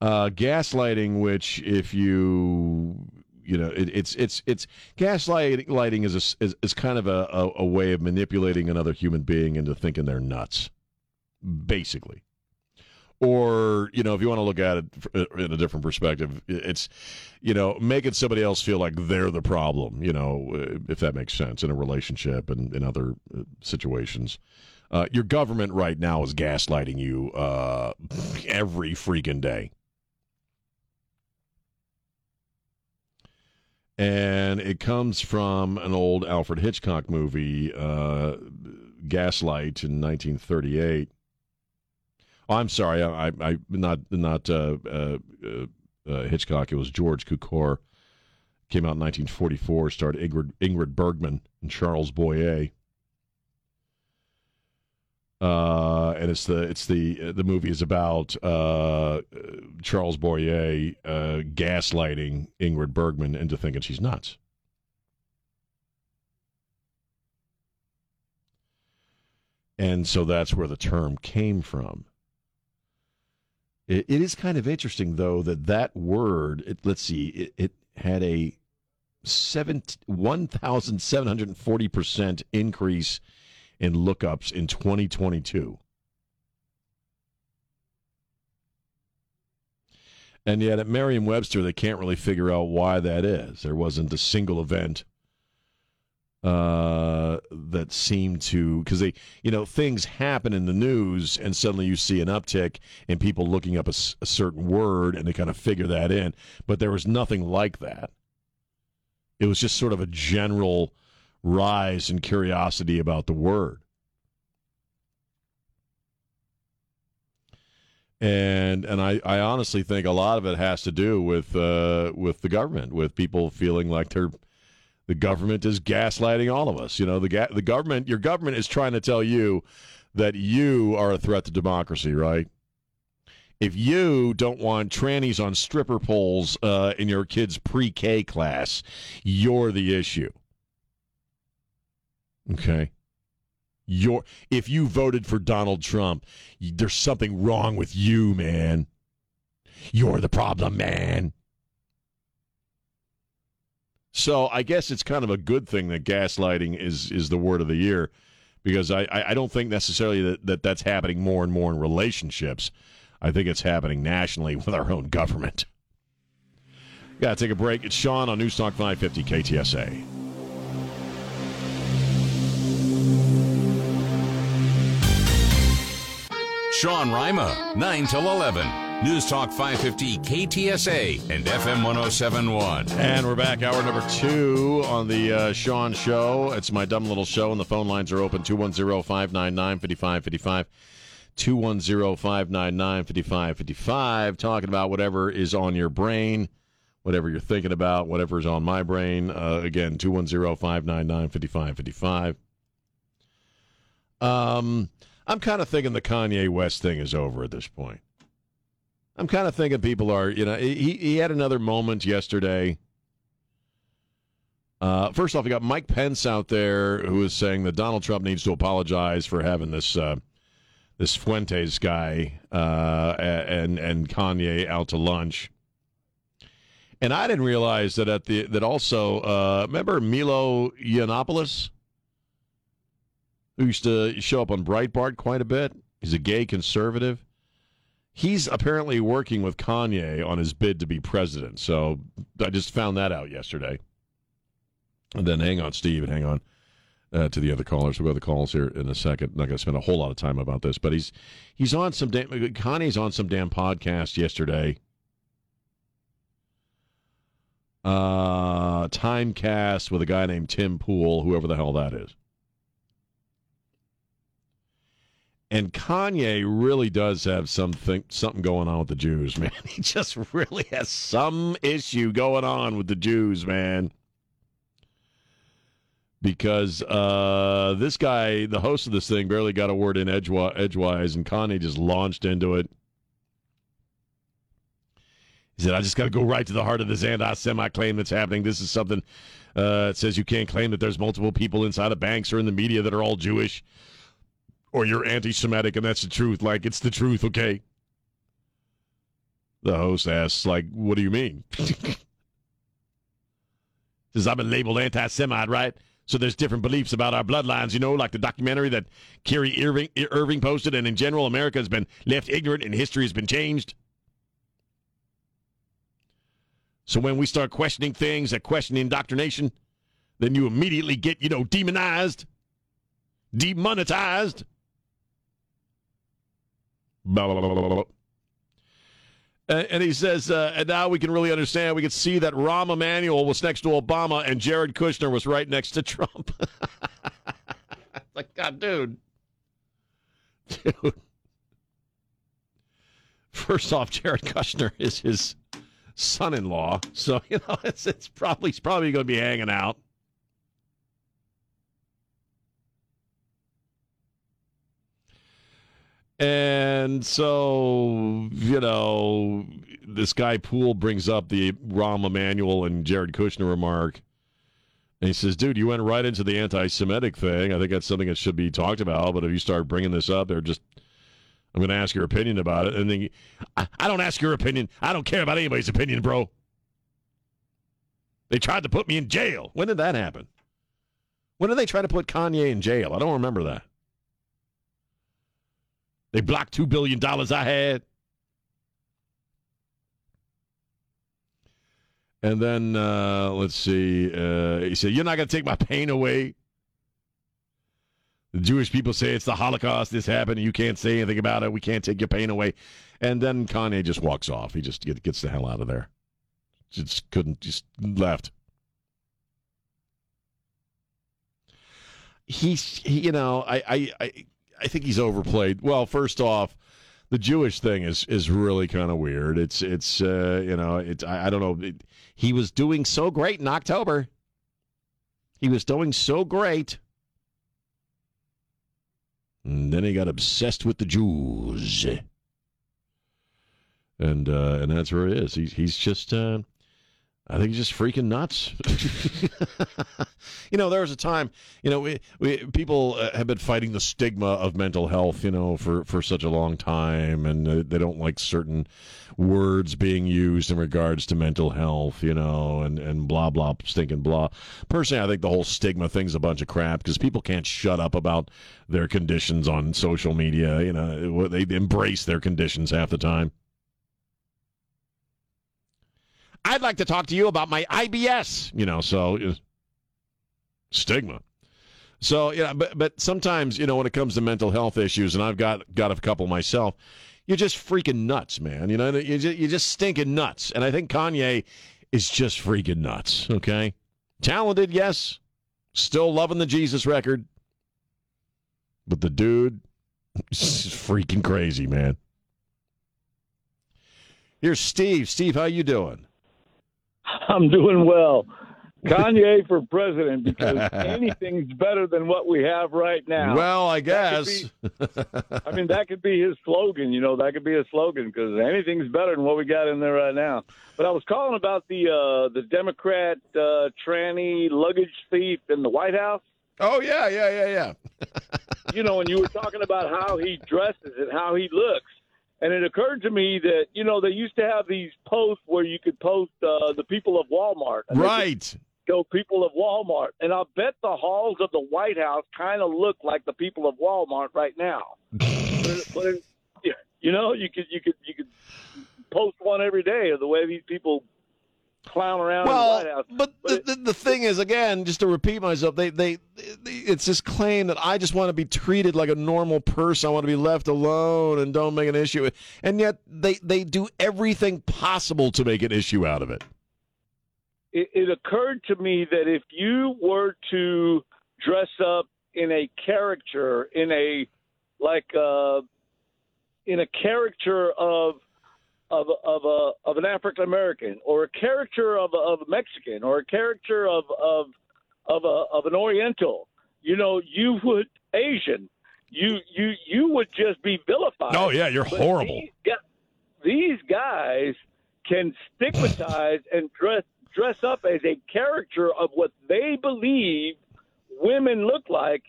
Uh, gaslighting, which if you you know, it, it's it's it's gaslighting. Lighting is a is, is kind of a, a, a way of manipulating another human being into thinking they're nuts, basically. Or you know, if you want to look at it in a different perspective, it's you know making somebody else feel like they're the problem. You know, uh, if that makes sense in a relationship and in other uh, situations. Uh, your government right now is gaslighting you uh, every freaking day. And it comes from an old Alfred Hitchcock movie, uh, Gaslight, in 1938. Oh, I'm sorry, I, I, not not uh, uh, uh, Hitchcock. It was George Cukor. Came out in 1944. Starred Ingrid, Ingrid Bergman and Charles Boyer. Uh, and it's the it's the the movie is about uh, Charles Boyer uh, gaslighting Ingrid Bergman into thinking she's nuts. And so that's where the term came from. It, it is kind of interesting, though, that that word, it, let's see, it, it had a seven, 1,740% increase in lookups in 2022. And yet at Merriam Webster, they can't really figure out why that is. There wasn't a single event uh, that seemed to, because they, you know, things happen in the news and suddenly you see an uptick in people looking up a certain word and they kind of figure that in. But there was nothing like that. It was just sort of a general rise in curiosity about the word. and and I, I honestly think a lot of it has to do with uh, with the government, with people feeling like they're the government is gaslighting all of us. You know, the ga- the government, your government is trying to tell you that you are a threat to democracy, right? If you don't want trannies on stripper poles uh, in your kid's pre-K class, you're the issue. Okay. You're, if you voted for Donald Trump, there's something wrong with you, man. You're the problem, man. So I guess it's kind of a good thing that gaslighting is is the word of the year, because I I I don't think necessarily that, that that's happening more and more in relationships. I think it's happening nationally with our own government. Got to take a break. It's Sean on Newstalk 550 KTSA. Sean Rima, 9 till 11. News Talk 550 KTSA and FM 1071. And we're back, hour number two on the uh, Sean Show. It's my dumb little show, and the phone lines are open 210 599 5555. 210 599 5555. Talking about whatever is on your brain, whatever you're thinking about, whatever is on my brain. Uh, again, 210 599 5555. Um, I'm kind of thinking the Kanye West thing is over at this point. I'm kind of thinking people are, you know, he, he had another moment yesterday. Uh, first off, you got Mike Pence out there who is saying that Donald Trump needs to apologize for having this uh, this Fuentes guy uh, and and Kanye out to lunch. And I didn't realize that at the that also uh, remember Milo Yiannopoulos, who used to show up on Breitbart quite a bit. He's a gay conservative. He's apparently working with Kanye on his bid to be president. So I just found that out yesterday. And then hang on, Steve, and hang on uh, to the other callers. We'll go to the calls here in a second. I'm Not going to spend a whole lot of time about this, but he's he's on some damn Kanye's on some damn podcast yesterday. Uh, Timcast with a guy named Tim Pool, whoever the hell that is. And Kanye really does have something something going on with the Jews, man. He just really has some issue going on with the Jews, man. Because uh, this guy, the host of this thing, barely got a word in edgewi- edgewise, and Kanye just launched into it. He said, I just got to go right to the heart of this anti semi claim that's happening. This is something uh, it says you can't claim that there's multiple people inside of banks or in the media that are all Jewish or you're anti Semitic and that's the truth. Like, it's the truth, okay? The host asks, like, what do you mean? Says, I've been labeled anti Semite, right? So there's different beliefs about our bloodlines, you know, like the documentary that Kyrie Irving, Irving posted, and in general, America has been left ignorant and history has been changed. So when we start questioning things that question indoctrination, then you immediately get, you know, demonized, demonetized. Blah, blah, blah. And, and he says, uh, and now we can really understand. We can see that Rahm Emanuel was next to Obama and Jared Kushner was right next to Trump. like, God, dude. Dude. First off, Jared Kushner is his son-in-law, so you know it's it's probably he's probably going to be hanging out. And so, you know, this guy Pool brings up the Rahm Emanuel and Jared Kushner remark. And he says, dude, you went right into the anti Semitic thing. I think that's something that should be talked about. But if you start bringing this up, they're just, I'm going to ask your opinion about it. And then, I, I don't ask your opinion. I don't care about anybody's opinion, bro. They tried to put me in jail. When did that happen? When did they try to put Kanye in jail? I don't remember that. They blocked $2 billion I had. And then, uh, let's see, uh, he said, You're not going to take my pain away. The Jewish people say it's the Holocaust, this happened, and you can't say anything about it. We can't take your pain away. And then Kanye just walks off. He just gets the hell out of there. Just couldn't, just left. He's, he, you know, I, I, I I think he's overplayed. Well, first off, the Jewish thing is is really kind of weird. It's it's uh, you know it's I, I don't know. It, he was doing so great in October. He was doing so great. And then he got obsessed with the Jews. And uh, and that's where it is. He's he's just uh, I think he's just freaking nuts. you know, there was a time, you know, we, we people uh, have been fighting the stigma of mental health, you know, for, for such a long time, and uh, they don't like certain words being used in regards to mental health, you know, and, and blah, blah, stinking blah. Personally, I think the whole stigma thing's a bunch of crap because people can't shut up about their conditions on social media. You know, they embrace their conditions half the time. I'd like to talk to you about my IBS, you know, so stigma. So, yeah, but but sometimes, you know, when it comes to mental health issues and I've got got a couple myself, you're just freaking nuts, man. You know, you're just, you're just stinking nuts. And I think Kanye is just freaking nuts, okay? Talented, yes. Still loving the Jesus record. But the dude is freaking crazy, man. Here's Steve. Steve, how you doing? I'm doing well. Kanye for president because anything's better than what we have right now. Well, I guess. Be, I mean, that could be his slogan. You know, that could be his slogan because anything's better than what we got in there right now. But I was calling about the uh, the Democrat uh, tranny luggage thief in the White House. Oh yeah, yeah, yeah, yeah. you know, and you were talking about how he dresses and how he looks. And it occurred to me that you know they used to have these posts where you could post uh, the people of Walmart, right? Go people of Walmart, and I bet the halls of the White House kind of look like the people of Walmart right now. but, but you know, you could you could you could post one every day of the way these people clown around well, the White House. But, but the, the, the, thing is, again, just to repeat myself, they, they, they, it's this claim that I just want to be treated like a normal person. I want to be left alone and don't make an issue. And yet they, they do everything possible to make an issue out of it. It, it occurred to me that if you were to dress up in a character, in a like uh, in a character of of of a of an African American or a character of a, of a Mexican or a character of of of a of an Oriental, you know, you would Asian, you you you would just be vilified. Oh yeah, you're But horrible. These, these guys can stigmatize and dress dress up as a character of what they believe women look like,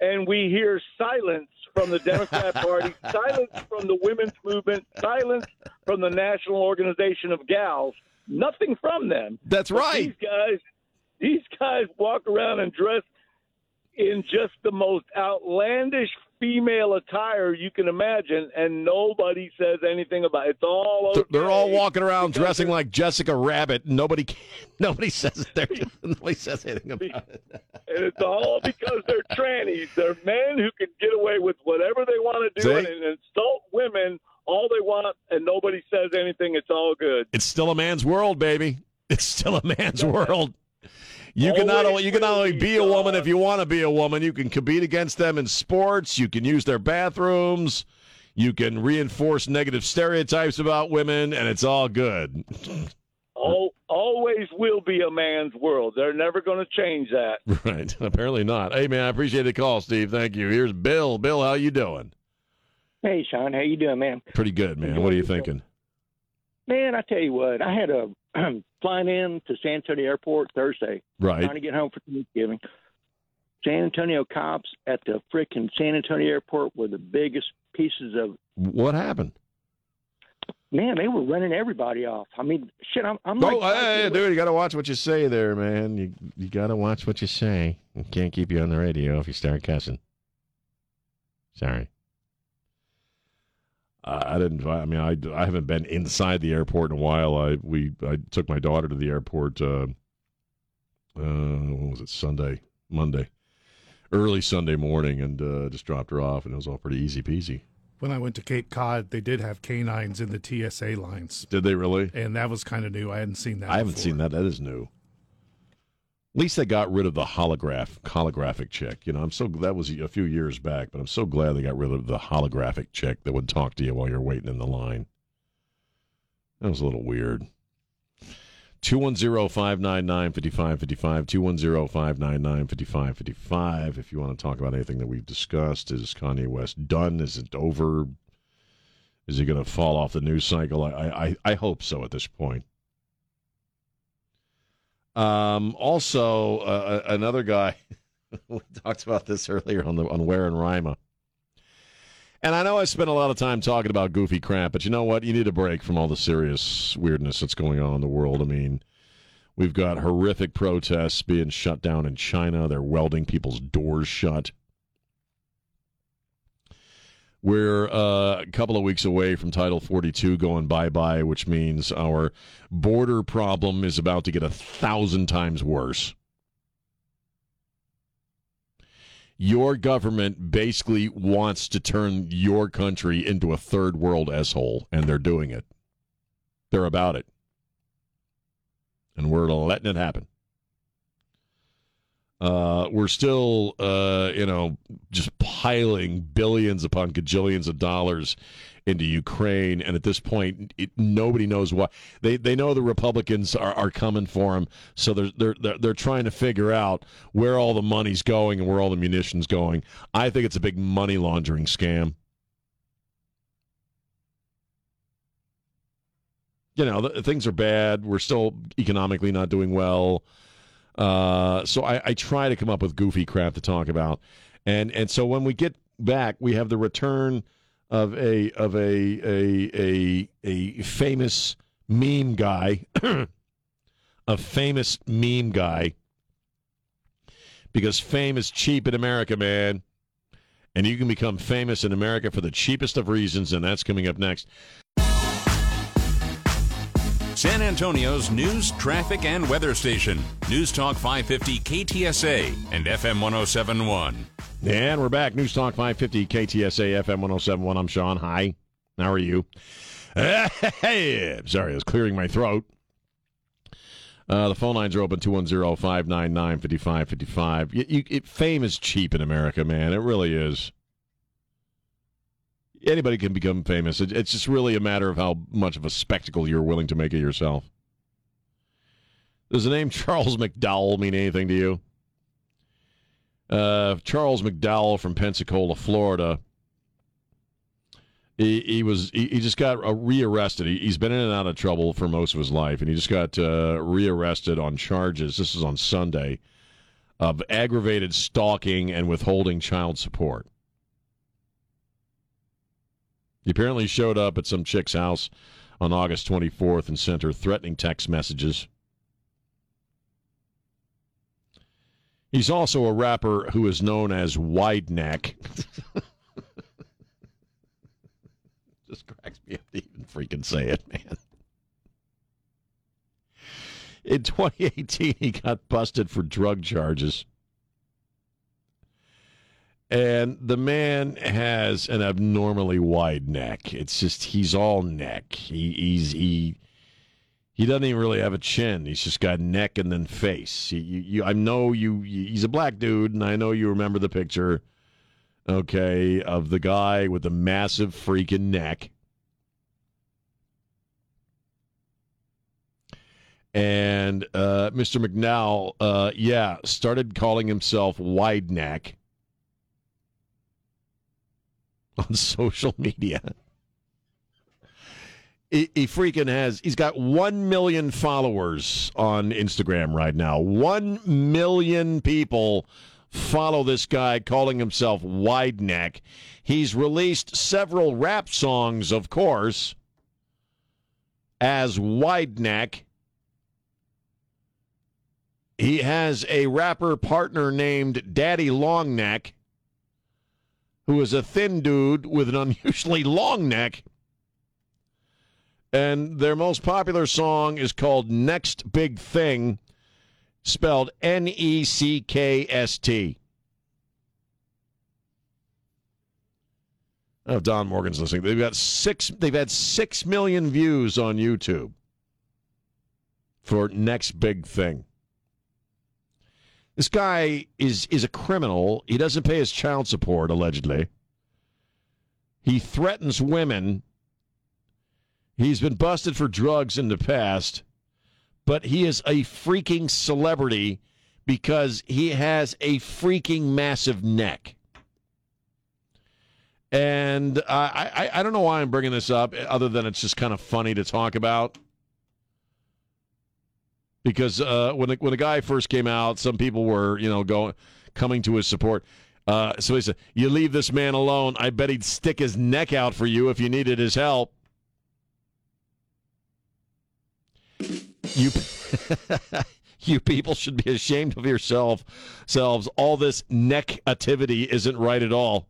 and we hear silence from the Democrat Party, silence from the women's movement, silence from the National Organization of Gals. Nothing from them. That's But right. These guys, these guys walk around and dress in just the most outlandish female attire you can imagine, and nobody says anything about it. It's all okay. They're- all walking around dressing like Jessica Rabbit. Nobody, nobody says they're, nobody says anything about it. and it's all because they're trannies. They're men who can get away with whatever they want to do See? and insult women all they want, and nobody says anything. It's all good. It's still a man's world, baby. It's still a man's world. You can not only you can not only be a woman if you want to be a woman. You can compete against them in sports. You can use their bathrooms. You can reinforce negative stereotypes about women, and it's all good. Al always will be a man's world. They're never going to change that. Right? Apparently not. Hey man, I appreciate the call, Steve. Thank you. Here's Bill. Bill, how you doing? Hey, Sean, how you doing, man? Pretty good, man. What are you thinking? Man, I tell you what, I had a flying in to San Antonio Airport Thursday, Right. trying to get home for Thanksgiving. San Antonio cops at the frickin' San Antonio Airport were the biggest pieces of What happened? man. They were running everybody off. I mean, shit. I'm, I'm Oh, like, hey, dude, you got to watch what you say there, man. You you got to watch what you say. We can't keep you on the radio if you start cussing. Sorry. I didn't. I mean, I, I haven't been inside the airport in a while. I we I took my daughter to the airport. Uh, uh, what was it? Sunday, Monday, early Sunday morning, and uh, just dropped her off, and it was all pretty easy peasy. When I went to Cape Cod, they did have canines in the TSA lines. Did they really? And that was kind of new. I hadn't seen that. I haven't before. seen that. That is new. Least they got rid of the holograph holographic check. You know, I'm so that was a few years back, but I'm so glad they got rid of the holographic check that would talk to you while you're waiting in the line. That was a little weird. 210-599-5555, 210-599-5555. If you want to talk about anything that we've discussed, is Kanye West done? Is it over? Is he going to fall off the news cycle? I, I, I hope so at this point. Um, also, uh, another guy, we talked about this earlier on the on Where and Rima. And I know I spent a lot of time talking about goofy crap, but you know what? You need a break from all the serious weirdness that's going on in the world. I mean, we've got horrific protests being shut down in China. They're welding people's doors shut. We're uh, a couple of weeks away from Title 42 going bye bye, which means our border problem is about to get a thousand times worse. Your government basically wants to turn your country into a third world asshole, and they're doing it. They're about it. And we're letting it happen. Uh, we're still, uh, you know, just piling billions upon gajillions of dollars into Ukraine, and at this point, it, nobody knows why. They they know the Republicans are, are coming for them, so they're, they're they're they're trying to figure out where all the money's going and where all the munitions going. I think it's a big money laundering scam. You know, the, things are bad. We're still economically not doing well. Uh, so I, I try to come up with goofy crap to talk about, and and so when we get back, we have the return of a of a a a, a famous meme guy, a famous meme guy, because fame is cheap in America, man, and you can become famous in America for the cheapest of reasons, and that's coming up next. San Antonio's news, traffic, and weather station. News Talk 550 KTSA and FM 1071. And we're back. News Talk 550 KTSA FM 1071. I'm Sean. Hi. How are you? Hey, sorry, I was clearing my throat. Uh, the phone lines are open 210 599 5555. Fame is cheap in America, man. It really is. Anybody can become famous. It, it's just really a matter of how much of a spectacle you're willing to make it yourself. Does the name Charles McDowell mean anything to you? Uh, Charles McDowell from Pensacola, Florida. He, he was he, he just got uh, rearrested. He, he's been in and out of trouble for most of his life, and he just got uh, rearrested on charges. This is on Sunday of aggravated stalking and withholding child support. He apparently showed up at some chick's house on August 24th and sent her threatening text messages. He's also a rapper who is known as Wide Neck. Just cracks me up to even freaking say it, man. In 2018, he got busted for drug charges. And the man has an abnormally wide neck. It's just he's all neck. He he's he he doesn't even really have a chin. He's just got neck and then face. You, you, I know you. He's a black dude, and I know you remember the picture. Okay, of the guy with the massive freaking neck. And uh, Mr. McNow, uh, yeah, started calling himself Wide Neck on social media. He, he freaking has, he's got 1 million followers on Instagram right now. 1 million people follow this guy calling himself Wide Neck. He's released several rap songs, of course, as Wide Neck. He has a rapper partner named Daddy Longneck, who is a thin dude with an unusually long neck. And their most popular song is called Next Big Thing, spelled N E C K S T. Oh, Don Morgan's listening. They've got six. They've had six million views on YouTube for Next Big Thing. This guy is is a criminal. He doesn't pay his child support allegedly. He threatens women. He's been busted for drugs in the past, but he is a freaking celebrity because he has a freaking massive neck. And I, I, I don't know why I'm bringing this up, other than it's just kind of funny to talk about because uh, when the, when the guy first came out, some people were you know going coming to his support. Uh, so he said, "You leave this man alone. I bet he'd stick his neck out for you if you needed his help." You you people should be ashamed of yourself selves. All this neck activity isn't right at all.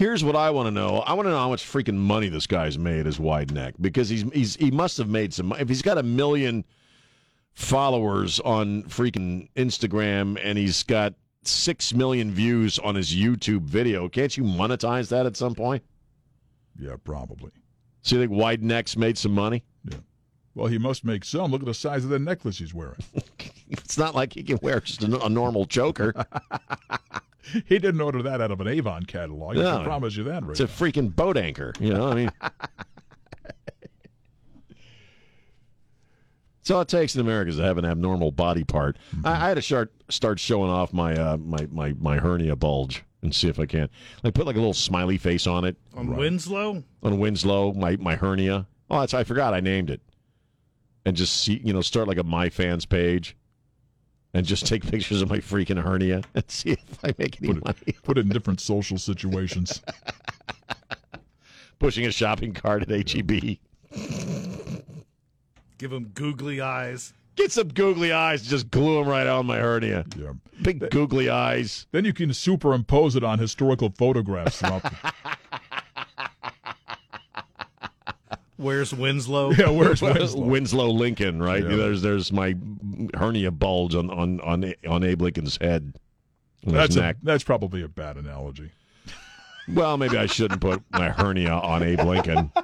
Here's what I want to know. I want to know how much freaking money this guy's made as wide neck because he's he's he must have made some. If he's got a million followers on freaking Instagram and he's got six million views on his YouTube video, can't you monetize that at some point? Yeah, probably. So you think wide necks made some money? Yeah. Well, he must make some. Look at the size of the necklace he's wearing. it's not like he can wear just a, a normal choker. he didn't order that out of an Avon catalog. I can promise you that, right? It's a freaking boat anchor. You know, I mean. That's all it takes in America is to have an abnormal body part. I, I had to start start showing off my uh, my, my my hernia bulge and see if I can. Like put like a little smiley face on it On Winslow? on Winslow, my my hernia. Oh, that's I forgot I named it. And just see, you know, start like a my fans page, and just take pictures of my freaking hernia and see if I make any Put money. it, put it in different social situations. Pushing a shopping cart at E HEB. Give him googly eyes. Get some googly eyes, and just glue them right on my hernia. Yeah. Big googly eyes. Then you can superimpose it on historical photographs throughout the Where's Winslow? Yeah, where's Winslow? Winslow Lincoln, right? Yeah. There's there's my hernia bulge on on on, on Abe Lincoln's head. That's, a, that's probably a bad analogy. Well, maybe I shouldn't put my hernia on Abe Lincoln.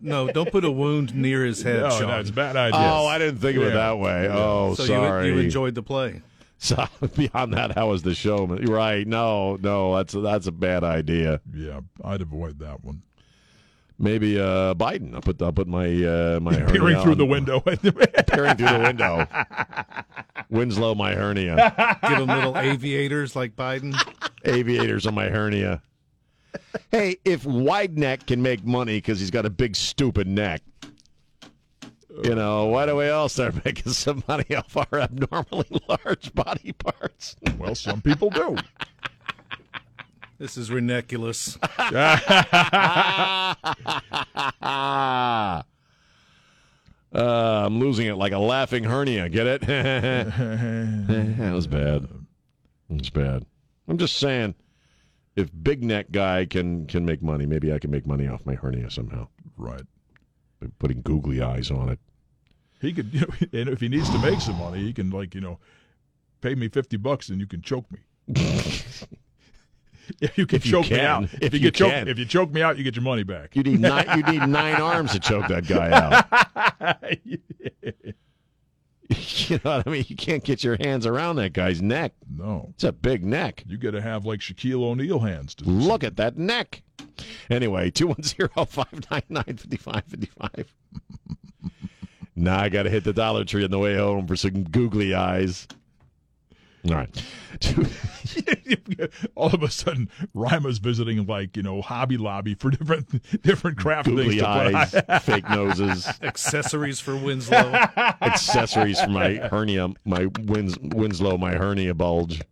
No, don't put a wound near his head, No, Sean. that's a bad idea. Oh, I didn't think of it that way. Oh, so you, sorry. you enjoyed the play. So beyond that, how was the show? Right? No, no, that's that's a bad idea. Yeah, I'd avoid that one. Maybe uh, Biden. I'll put I'll put my uh, my Peering through on- the window. peering through the window. Winslow, my hernia. Give him little aviators like Biden. Aviators on my hernia. Hey, if wide neck can make money because he's got a big stupid neck, you know, why do we all start making some money off our abnormally large body parts? Well, some people do. This is ridiculous. Uh, I'm losing it like a laughing hernia. Get it? that was bad. It was bad. I'm just saying, if big neck guy can can make money, maybe I can make money off my hernia somehow. Right. By putting googly eyes on it. He could, you know, and if he needs to make some money, he can like you know, pay me fifty bucks and you can choke me. If you can If you choke me out, If you, you can choke, if you choke me out, you get your money back. You need nine. you need nine arms to choke that guy out. you know what I mean? You can't get your hands around that guy's neck. No, It's a big neck. you got to have like Shaquille O'Neal hands. To Look at that neck. Anyway, 210-599-5555. now I got to hit the Dollar Tree on the way home for some googly eyes. All right. All of a sudden, Rima's visiting like you know Hobby Lobby for different different craft things googly to eyes, put on. fake noses, Accessories for Winslow. accessories for my hernia, my Wins, Winslow, my hernia bulge.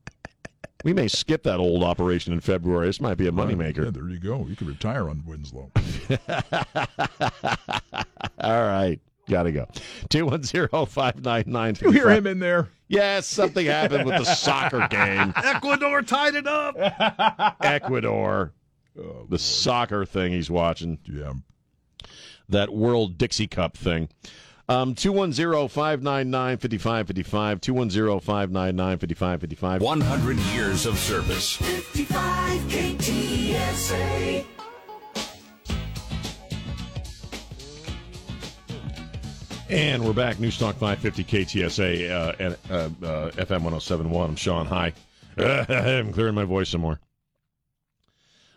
We may skip that old operation in February. This might be a moneymaker. Yeah, there you go. You could retire on Winslow. All right. Gotta go. 210 You hear him in there? Yes, something happened with the soccer game. Ecuador tied it up. Ecuador. the soccer thing he's watching. Yeah. That World Dixie Cup thing. Um, 210-599-5555. 210-599-5555. 100 years of service. 55 KTSA. And we're back. News Talk 550 KTSA uh, and uh, uh, FM 1071. I'm Sean. Hi. I'm clearing my voice some more.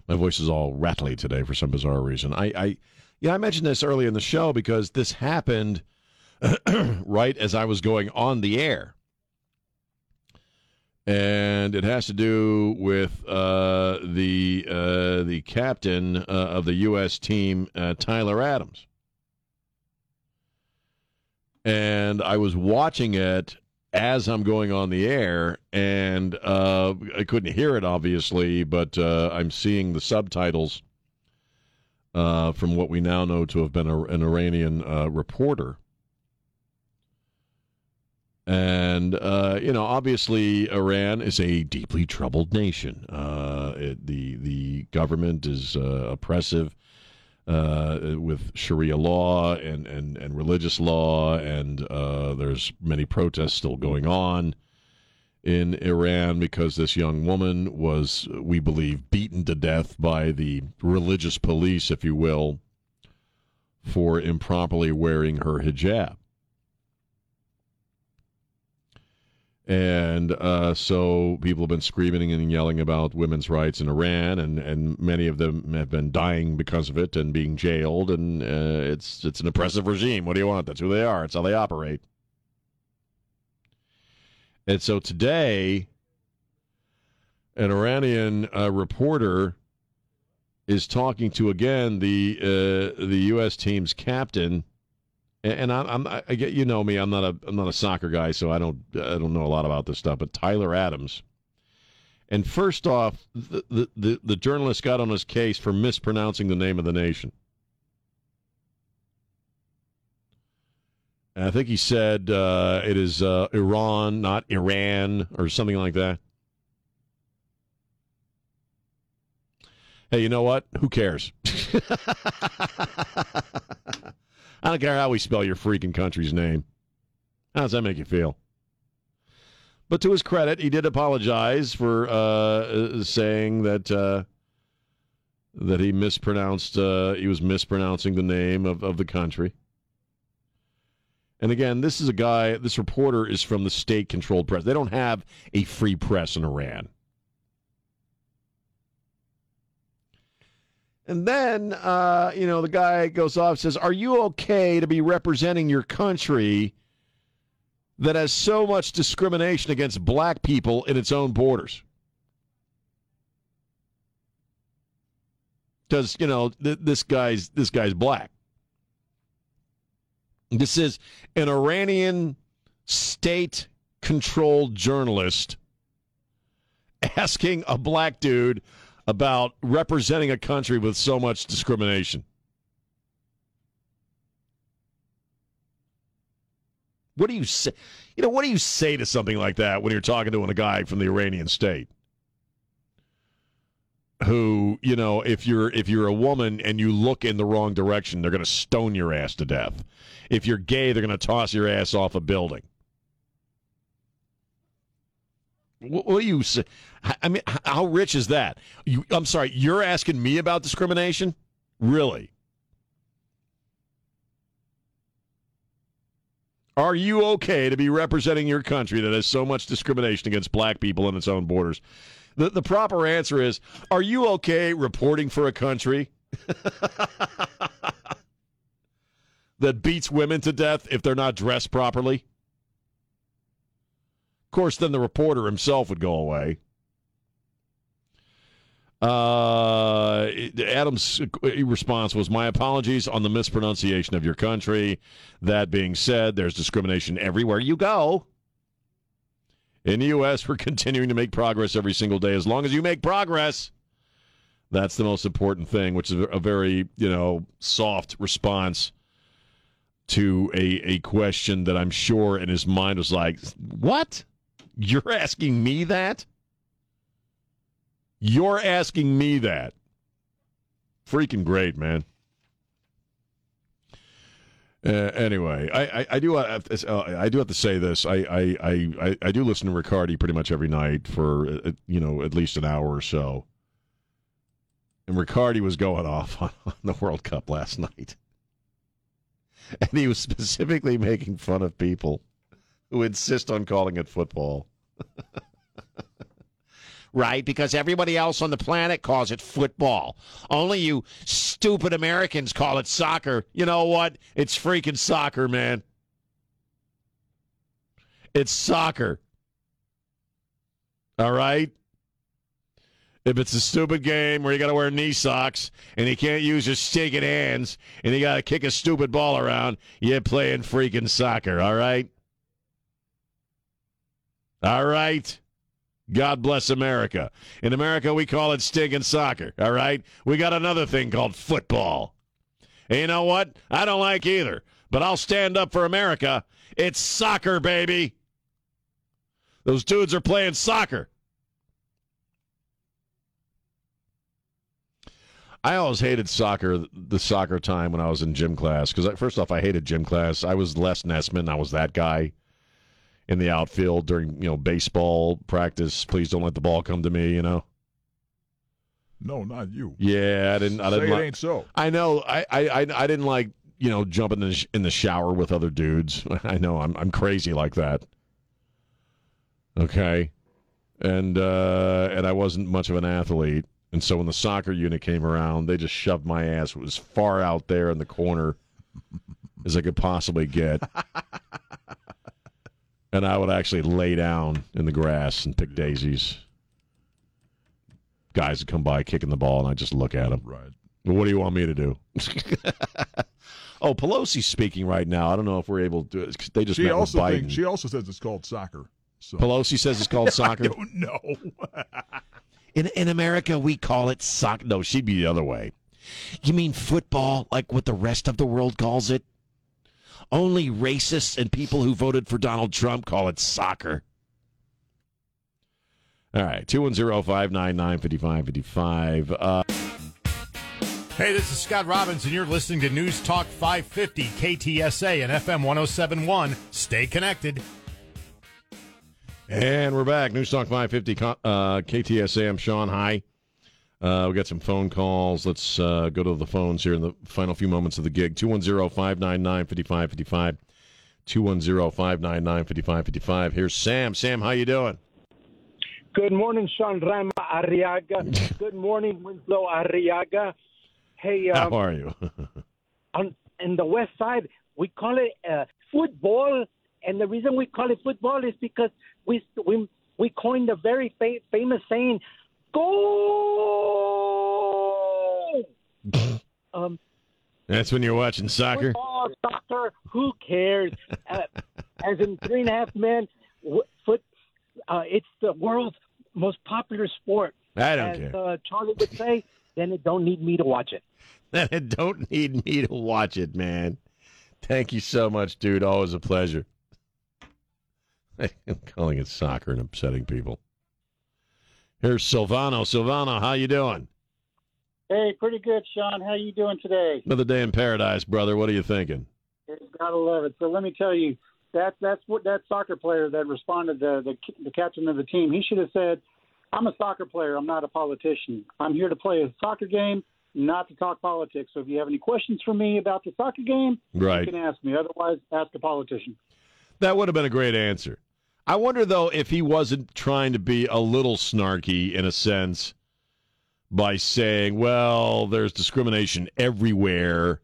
My voice is all rattly today for some bizarre reason. I, I yeah, I mentioned this early in the show because this happened right as I was going on the air. And it has to do with uh, the uh, the captain uh, of the U.S. team, Tyler Adams and I was watching it as I'm going on the air, and uh, I couldn't hear it obviously, but uh, I'm seeing the subtitles uh, from what we now know to have been a, an Iranian uh, reporter. And uh, you know, obviously, Iran is a deeply troubled nation. Uh, it, the the government is oppressive uh, with Sharia law and, and, and religious law, and uh, there's many protests still going on in Iran because this young woman was, we believe, beaten to death by the religious police, if you will, for improperly wearing her hijab. And uh, so people have been screaming and yelling about women's rights in Iran, and, and many of them have been dying because of it and being jailed. And uh, it's it's an oppressive regime. What do you want? That's who they are. It's how they operate. And so today, an Iranian uh, reporter is talking to again the uh, the U.S. team's captain and I'm, I'm I get you know me I'm not a I'm not a soccer guy so I don't I don't know a lot about this stuff but Tyler Adams. And first off the the, the, the journalist got on his case for mispronouncing the name of the nation. And I think he said uh, it is uh, Iran not Iran or something like that. Hey you know what? Who cares I don't care how we spell your freaking country's name. How does that make you feel? But to his credit, he did apologize for uh, saying that uh, that he mispronounced. Uh, he was mispronouncing the name of, of the country. And again, this is a guy, this reporter is from the state controlled press. They don't have a free press in Iran. And then, uh, you know, the guy goes off and says, Are you okay to be representing your country that has so much discrimination against black people in its own borders? Because, you know, th- this guy's this guy's black. This is an Iranian state controlled journalist asking a black dude about representing a country with so much discrimination. What do you say? You know, what do you say to something like that when you're talking to a guy from the Iranian state? Who, you know, if you're if you're a woman and you look in the wrong direction, they're going to stone your ass to death. If you're gay, they're going to toss your ass off a building. What, what do you say? I mean, how rich is that? You, I'm sorry, you're asking me about discrimination? Really? Are you okay to be representing your country that has so much discrimination against black people in its own borders? The, the proper answer is Are you okay reporting for a country that beats women to death if they're not dressed properly? Of course, then the reporter himself would go away. Uh, Adam's response was, "My apologies on the mispronunciation of your country. That being said, there's discrimination everywhere you go. In the U.S., we're continuing to make progress every single day. As long as you make progress, that's the most important thing. Which is a very, you know, soft response to a a question that I'm sure in his mind was like, "What? You're asking me that?" You're asking me that. Freaking great, man. Uh, anyway, I, I, I do have to, uh, I do have to say this. I, I, I, I do listen to Riccardi pretty much every night for uh, you know at least an hour or so. And Riccardi was going off on, on the World Cup last night, and he was specifically making fun of people who insist on calling it football. right? Because everybody else on the planet calls it football. Only you stupid Americans call it soccer. You know what? It's freaking soccer, man. It's soccer. All right? If it's a stupid game where you got to wear knee socks and you can't use your stinking hands and you got to kick a stupid ball around, you're playing freaking soccer, all right? All right? God bless America. In America, we call it stinking soccer, all right? We got another thing called football. And you know what? I don't like either, but I'll stand up for America. It's soccer, baby. Those dudes are playing soccer. I always hated soccer, the soccer time when I was in gym class. Because first off, I hated gym class. I was Les Nessman. I was that guy in the outfield during you know baseball practice. Please don't let the ball come to me. You know. No, not you. Yeah, I didn't. I didn't. it li- ain't so. I know. I, I I I didn't like you know jumping in the, sh- in the shower with other dudes. I know. I'm I'm crazy like that. Okay, and uh, and I wasn't much of an athlete, and so when the soccer unit came around, they just shoved my ass as far out there in the corner as I could possibly get. and I would actually lay down in the grass and pick daisies. Guys would come by kicking the ball, and I just look at them. Right. What do you want me to do? oh, Pelosi's speaking right now. I don't know if we're able to. They just She met also with Biden. thinks, she also says it's called soccer. So. Pelosi says it's called soccer. I don't know. In in America, we call it soccer. No, she'd be the other way. You mean football, like what the rest of the world calls it? Only racists and people who voted for Donald Trump call it soccer. All right, 210 599 5555. Uh, Hey, this is Scott Robbins, and you're listening to News Talk 550 KTSA and FM 1071. Stay connected. And we're back. News Talk 550 co- uh, KTSA. I'm Sean. Hi. Uh, we got some phone calls. Let's uh, go to the phones here in the final few moments of the gig. 210 599 5555. 210-599-5555. Here's Sam. Sam, how you doing? Good morning, Sean Rama Arriaga. Good morning, Winslow Arriaga. Hey, How um, are you? on in the West Side, we call it uh, football, and the reason we call it football is because we we we coined a very fa- famous saying, "Go." um, That's when you're watching soccer? football, soccer, who cares? Uh, as in Three and a Half Men, foot. Uh, it's the world's most popular sport. I don't as, care. Uh, Charlie would say, then it don't need me to watch it. Then it don't need me to watch it, man. Thank you so much, dude. Always a pleasure. I'm calling it soccer and upsetting people. Here's Silvano. Silvano, how you doing? Hey, pretty good, Sean. How you doing today? Another day in paradise, brother. What are you thinking? Gotta love it. So let me tell you, that that's what that soccer player that responded, the, the the captain of the team. He should have said, "I'm a soccer player. I'm not a politician. I'm here to play a soccer game, not to talk politics. So if you have any questions for me about the soccer game, Right. you can ask me. Otherwise, ask a politician." That would have been a great answer. I wonder, though, if he wasn't trying to be a little snarky in a sense by saying, well, there's discrimination everywhere,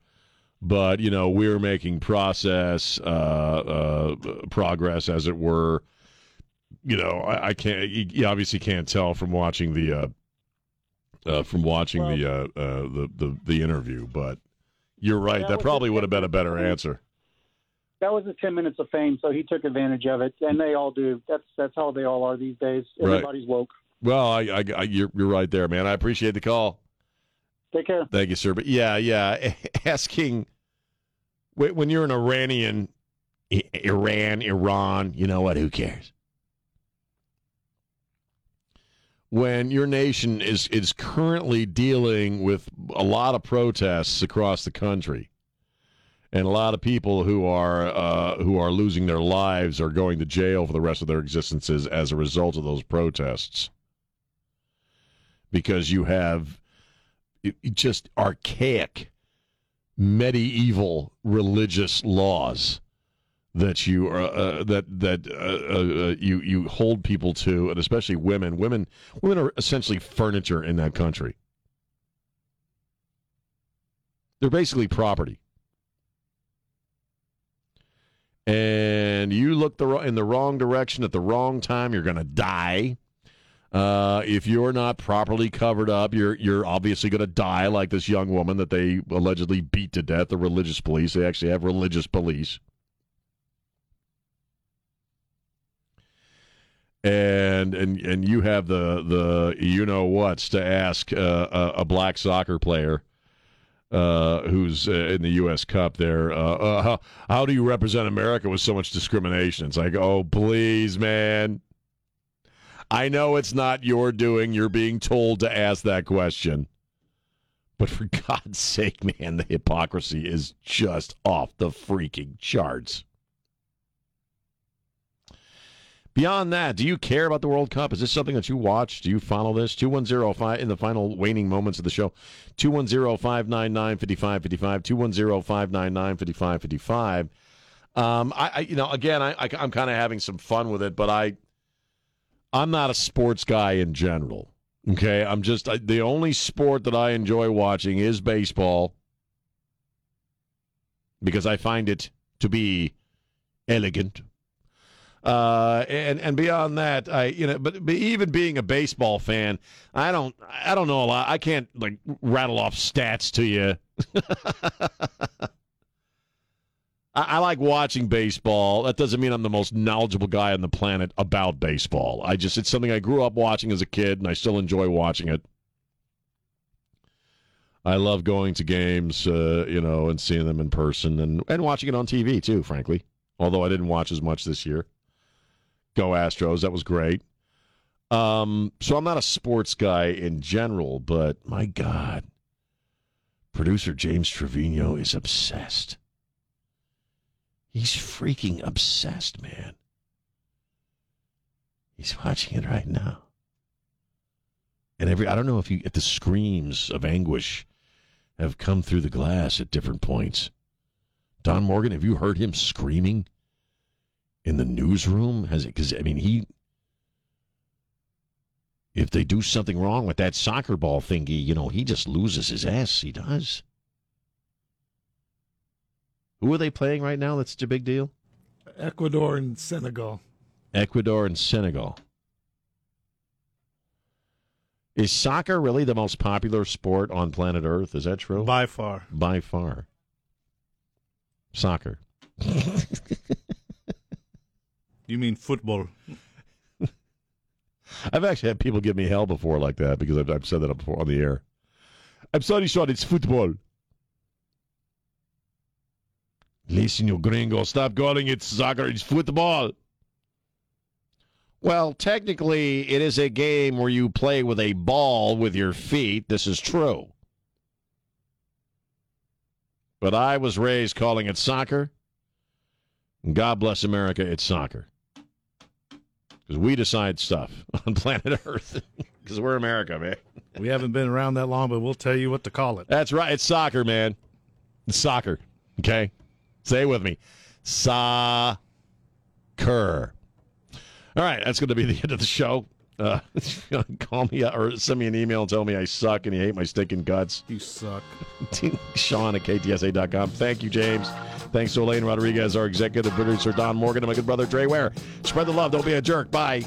but, you know, we're making process, uh, uh, progress, as it were. You know, I, I can't, you, you obviously can't tell from watching the, uh, uh, from watching the, uh, uh, the, the, the interview, but you're right. That That probably would have been a better answer. That was his ten minutes of fame, so he took advantage of it, and they all do. That's that's how they all are these days. Right. Everybody's woke. Well, I, I, I you're, you're right there, man. I appreciate the call. Take care. Thank you, sir. But yeah, yeah, asking wh- when you're an Iranian, Iran, Iran, you know what? Who cares? When your nation is is currently dealing with a lot of protests across the country, and a lot of people who are uh, who are losing their lives or going to jail for the rest of their existences as a result of those protests, because you have just archaic medieval religious laws that you are uh, that that uh, uh, you you hold people to, and especially women. Women women are essentially furniture in that country. They're basically property. And you look the in the wrong direction at the wrong time, you're going to die. Uh, if you're not properly covered up, you're you're obviously going to die like this young woman that they allegedly beat to death. The religious police. They actually have religious police. And and and you have the the you know what's to ask uh, a, a black soccer player uh, who's uh, in the U.S. Cup there. Uh, uh, how, how do you represent America with so much discrimination? It's like, oh, please, man. I know it's not your doing. You're being told to ask that question. But for God's sake, man, the hypocrisy is just off the freaking charts. Beyond that, do you care about the World Cup? Is this something that you watch? Do you follow this? 2105 in the final waning moments of the show. 210-599-5555. 210-599-5555. Um, I, I, you know, again, I, I I'm kind of having some fun with it, but I, I'm not a sports guy in general. Okay, I'm just I, the only sport that I enjoy watching is baseball because I find it to be elegant. Uh, and and beyond that, I you know, but, but even being a baseball fan, I don't I don't know a lot. I can't like rattle off stats to you. I, like watching baseball. That doesn't mean I'm the most knowledgeable guy on the planet about baseball. I just it's something I grew up watching as a kid, and I still enjoy watching it. I love going to games, uh, you know, and seeing them in person, and and watching it on TV too. Frankly, although I didn't watch as much this year. Go Astros! That was great. Um, so I'm not a sports guy in general, but my God, producer James Trevino is obsessed. He's freaking obsessed, man. He's watching it right now. And every I don't know if you if the screams of anguish have come through the glass at different points. Don Morgan, have you heard him screaming in the newsroom? Has it? Because I mean, he. If they do something wrong with that soccer ball thingy, you know, he just loses his ass. He does. Who are they playing right now? That's such a big deal. Ecuador and Senegal. Ecuador and Senegal. Is soccer really the most popular sport on planet Earth? Is that true? By far. By far. Soccer. You mean football? I've actually had people give me hell before like that because I've, I've said that before on the air. I'm sorry, Sean, it's football. Listen, you gringo, stop calling it soccer, it's football. Well, technically, it is a game where you play with a ball with your feet. This is true. But I was raised calling it soccer. God bless America, it's soccer. Because we decide stuff on planet Earth. Because we're America, man. We haven't been around that long, but we'll tell you what to call it. That's right. It's soccer, man. It's soccer. Okay? Say it with me. Soccer. All right, that's going to be the end of the show. Uh, call me or send me an email and tell me I suck and you hate my stinking guts. You suck. Sean at KTSA.com. Thank you, James. Thanks to Elaine Rodriguez, our executive producer, Don Morgan, and my good brother, Trey Ware. Spread the love. Don't be a jerk. Bye.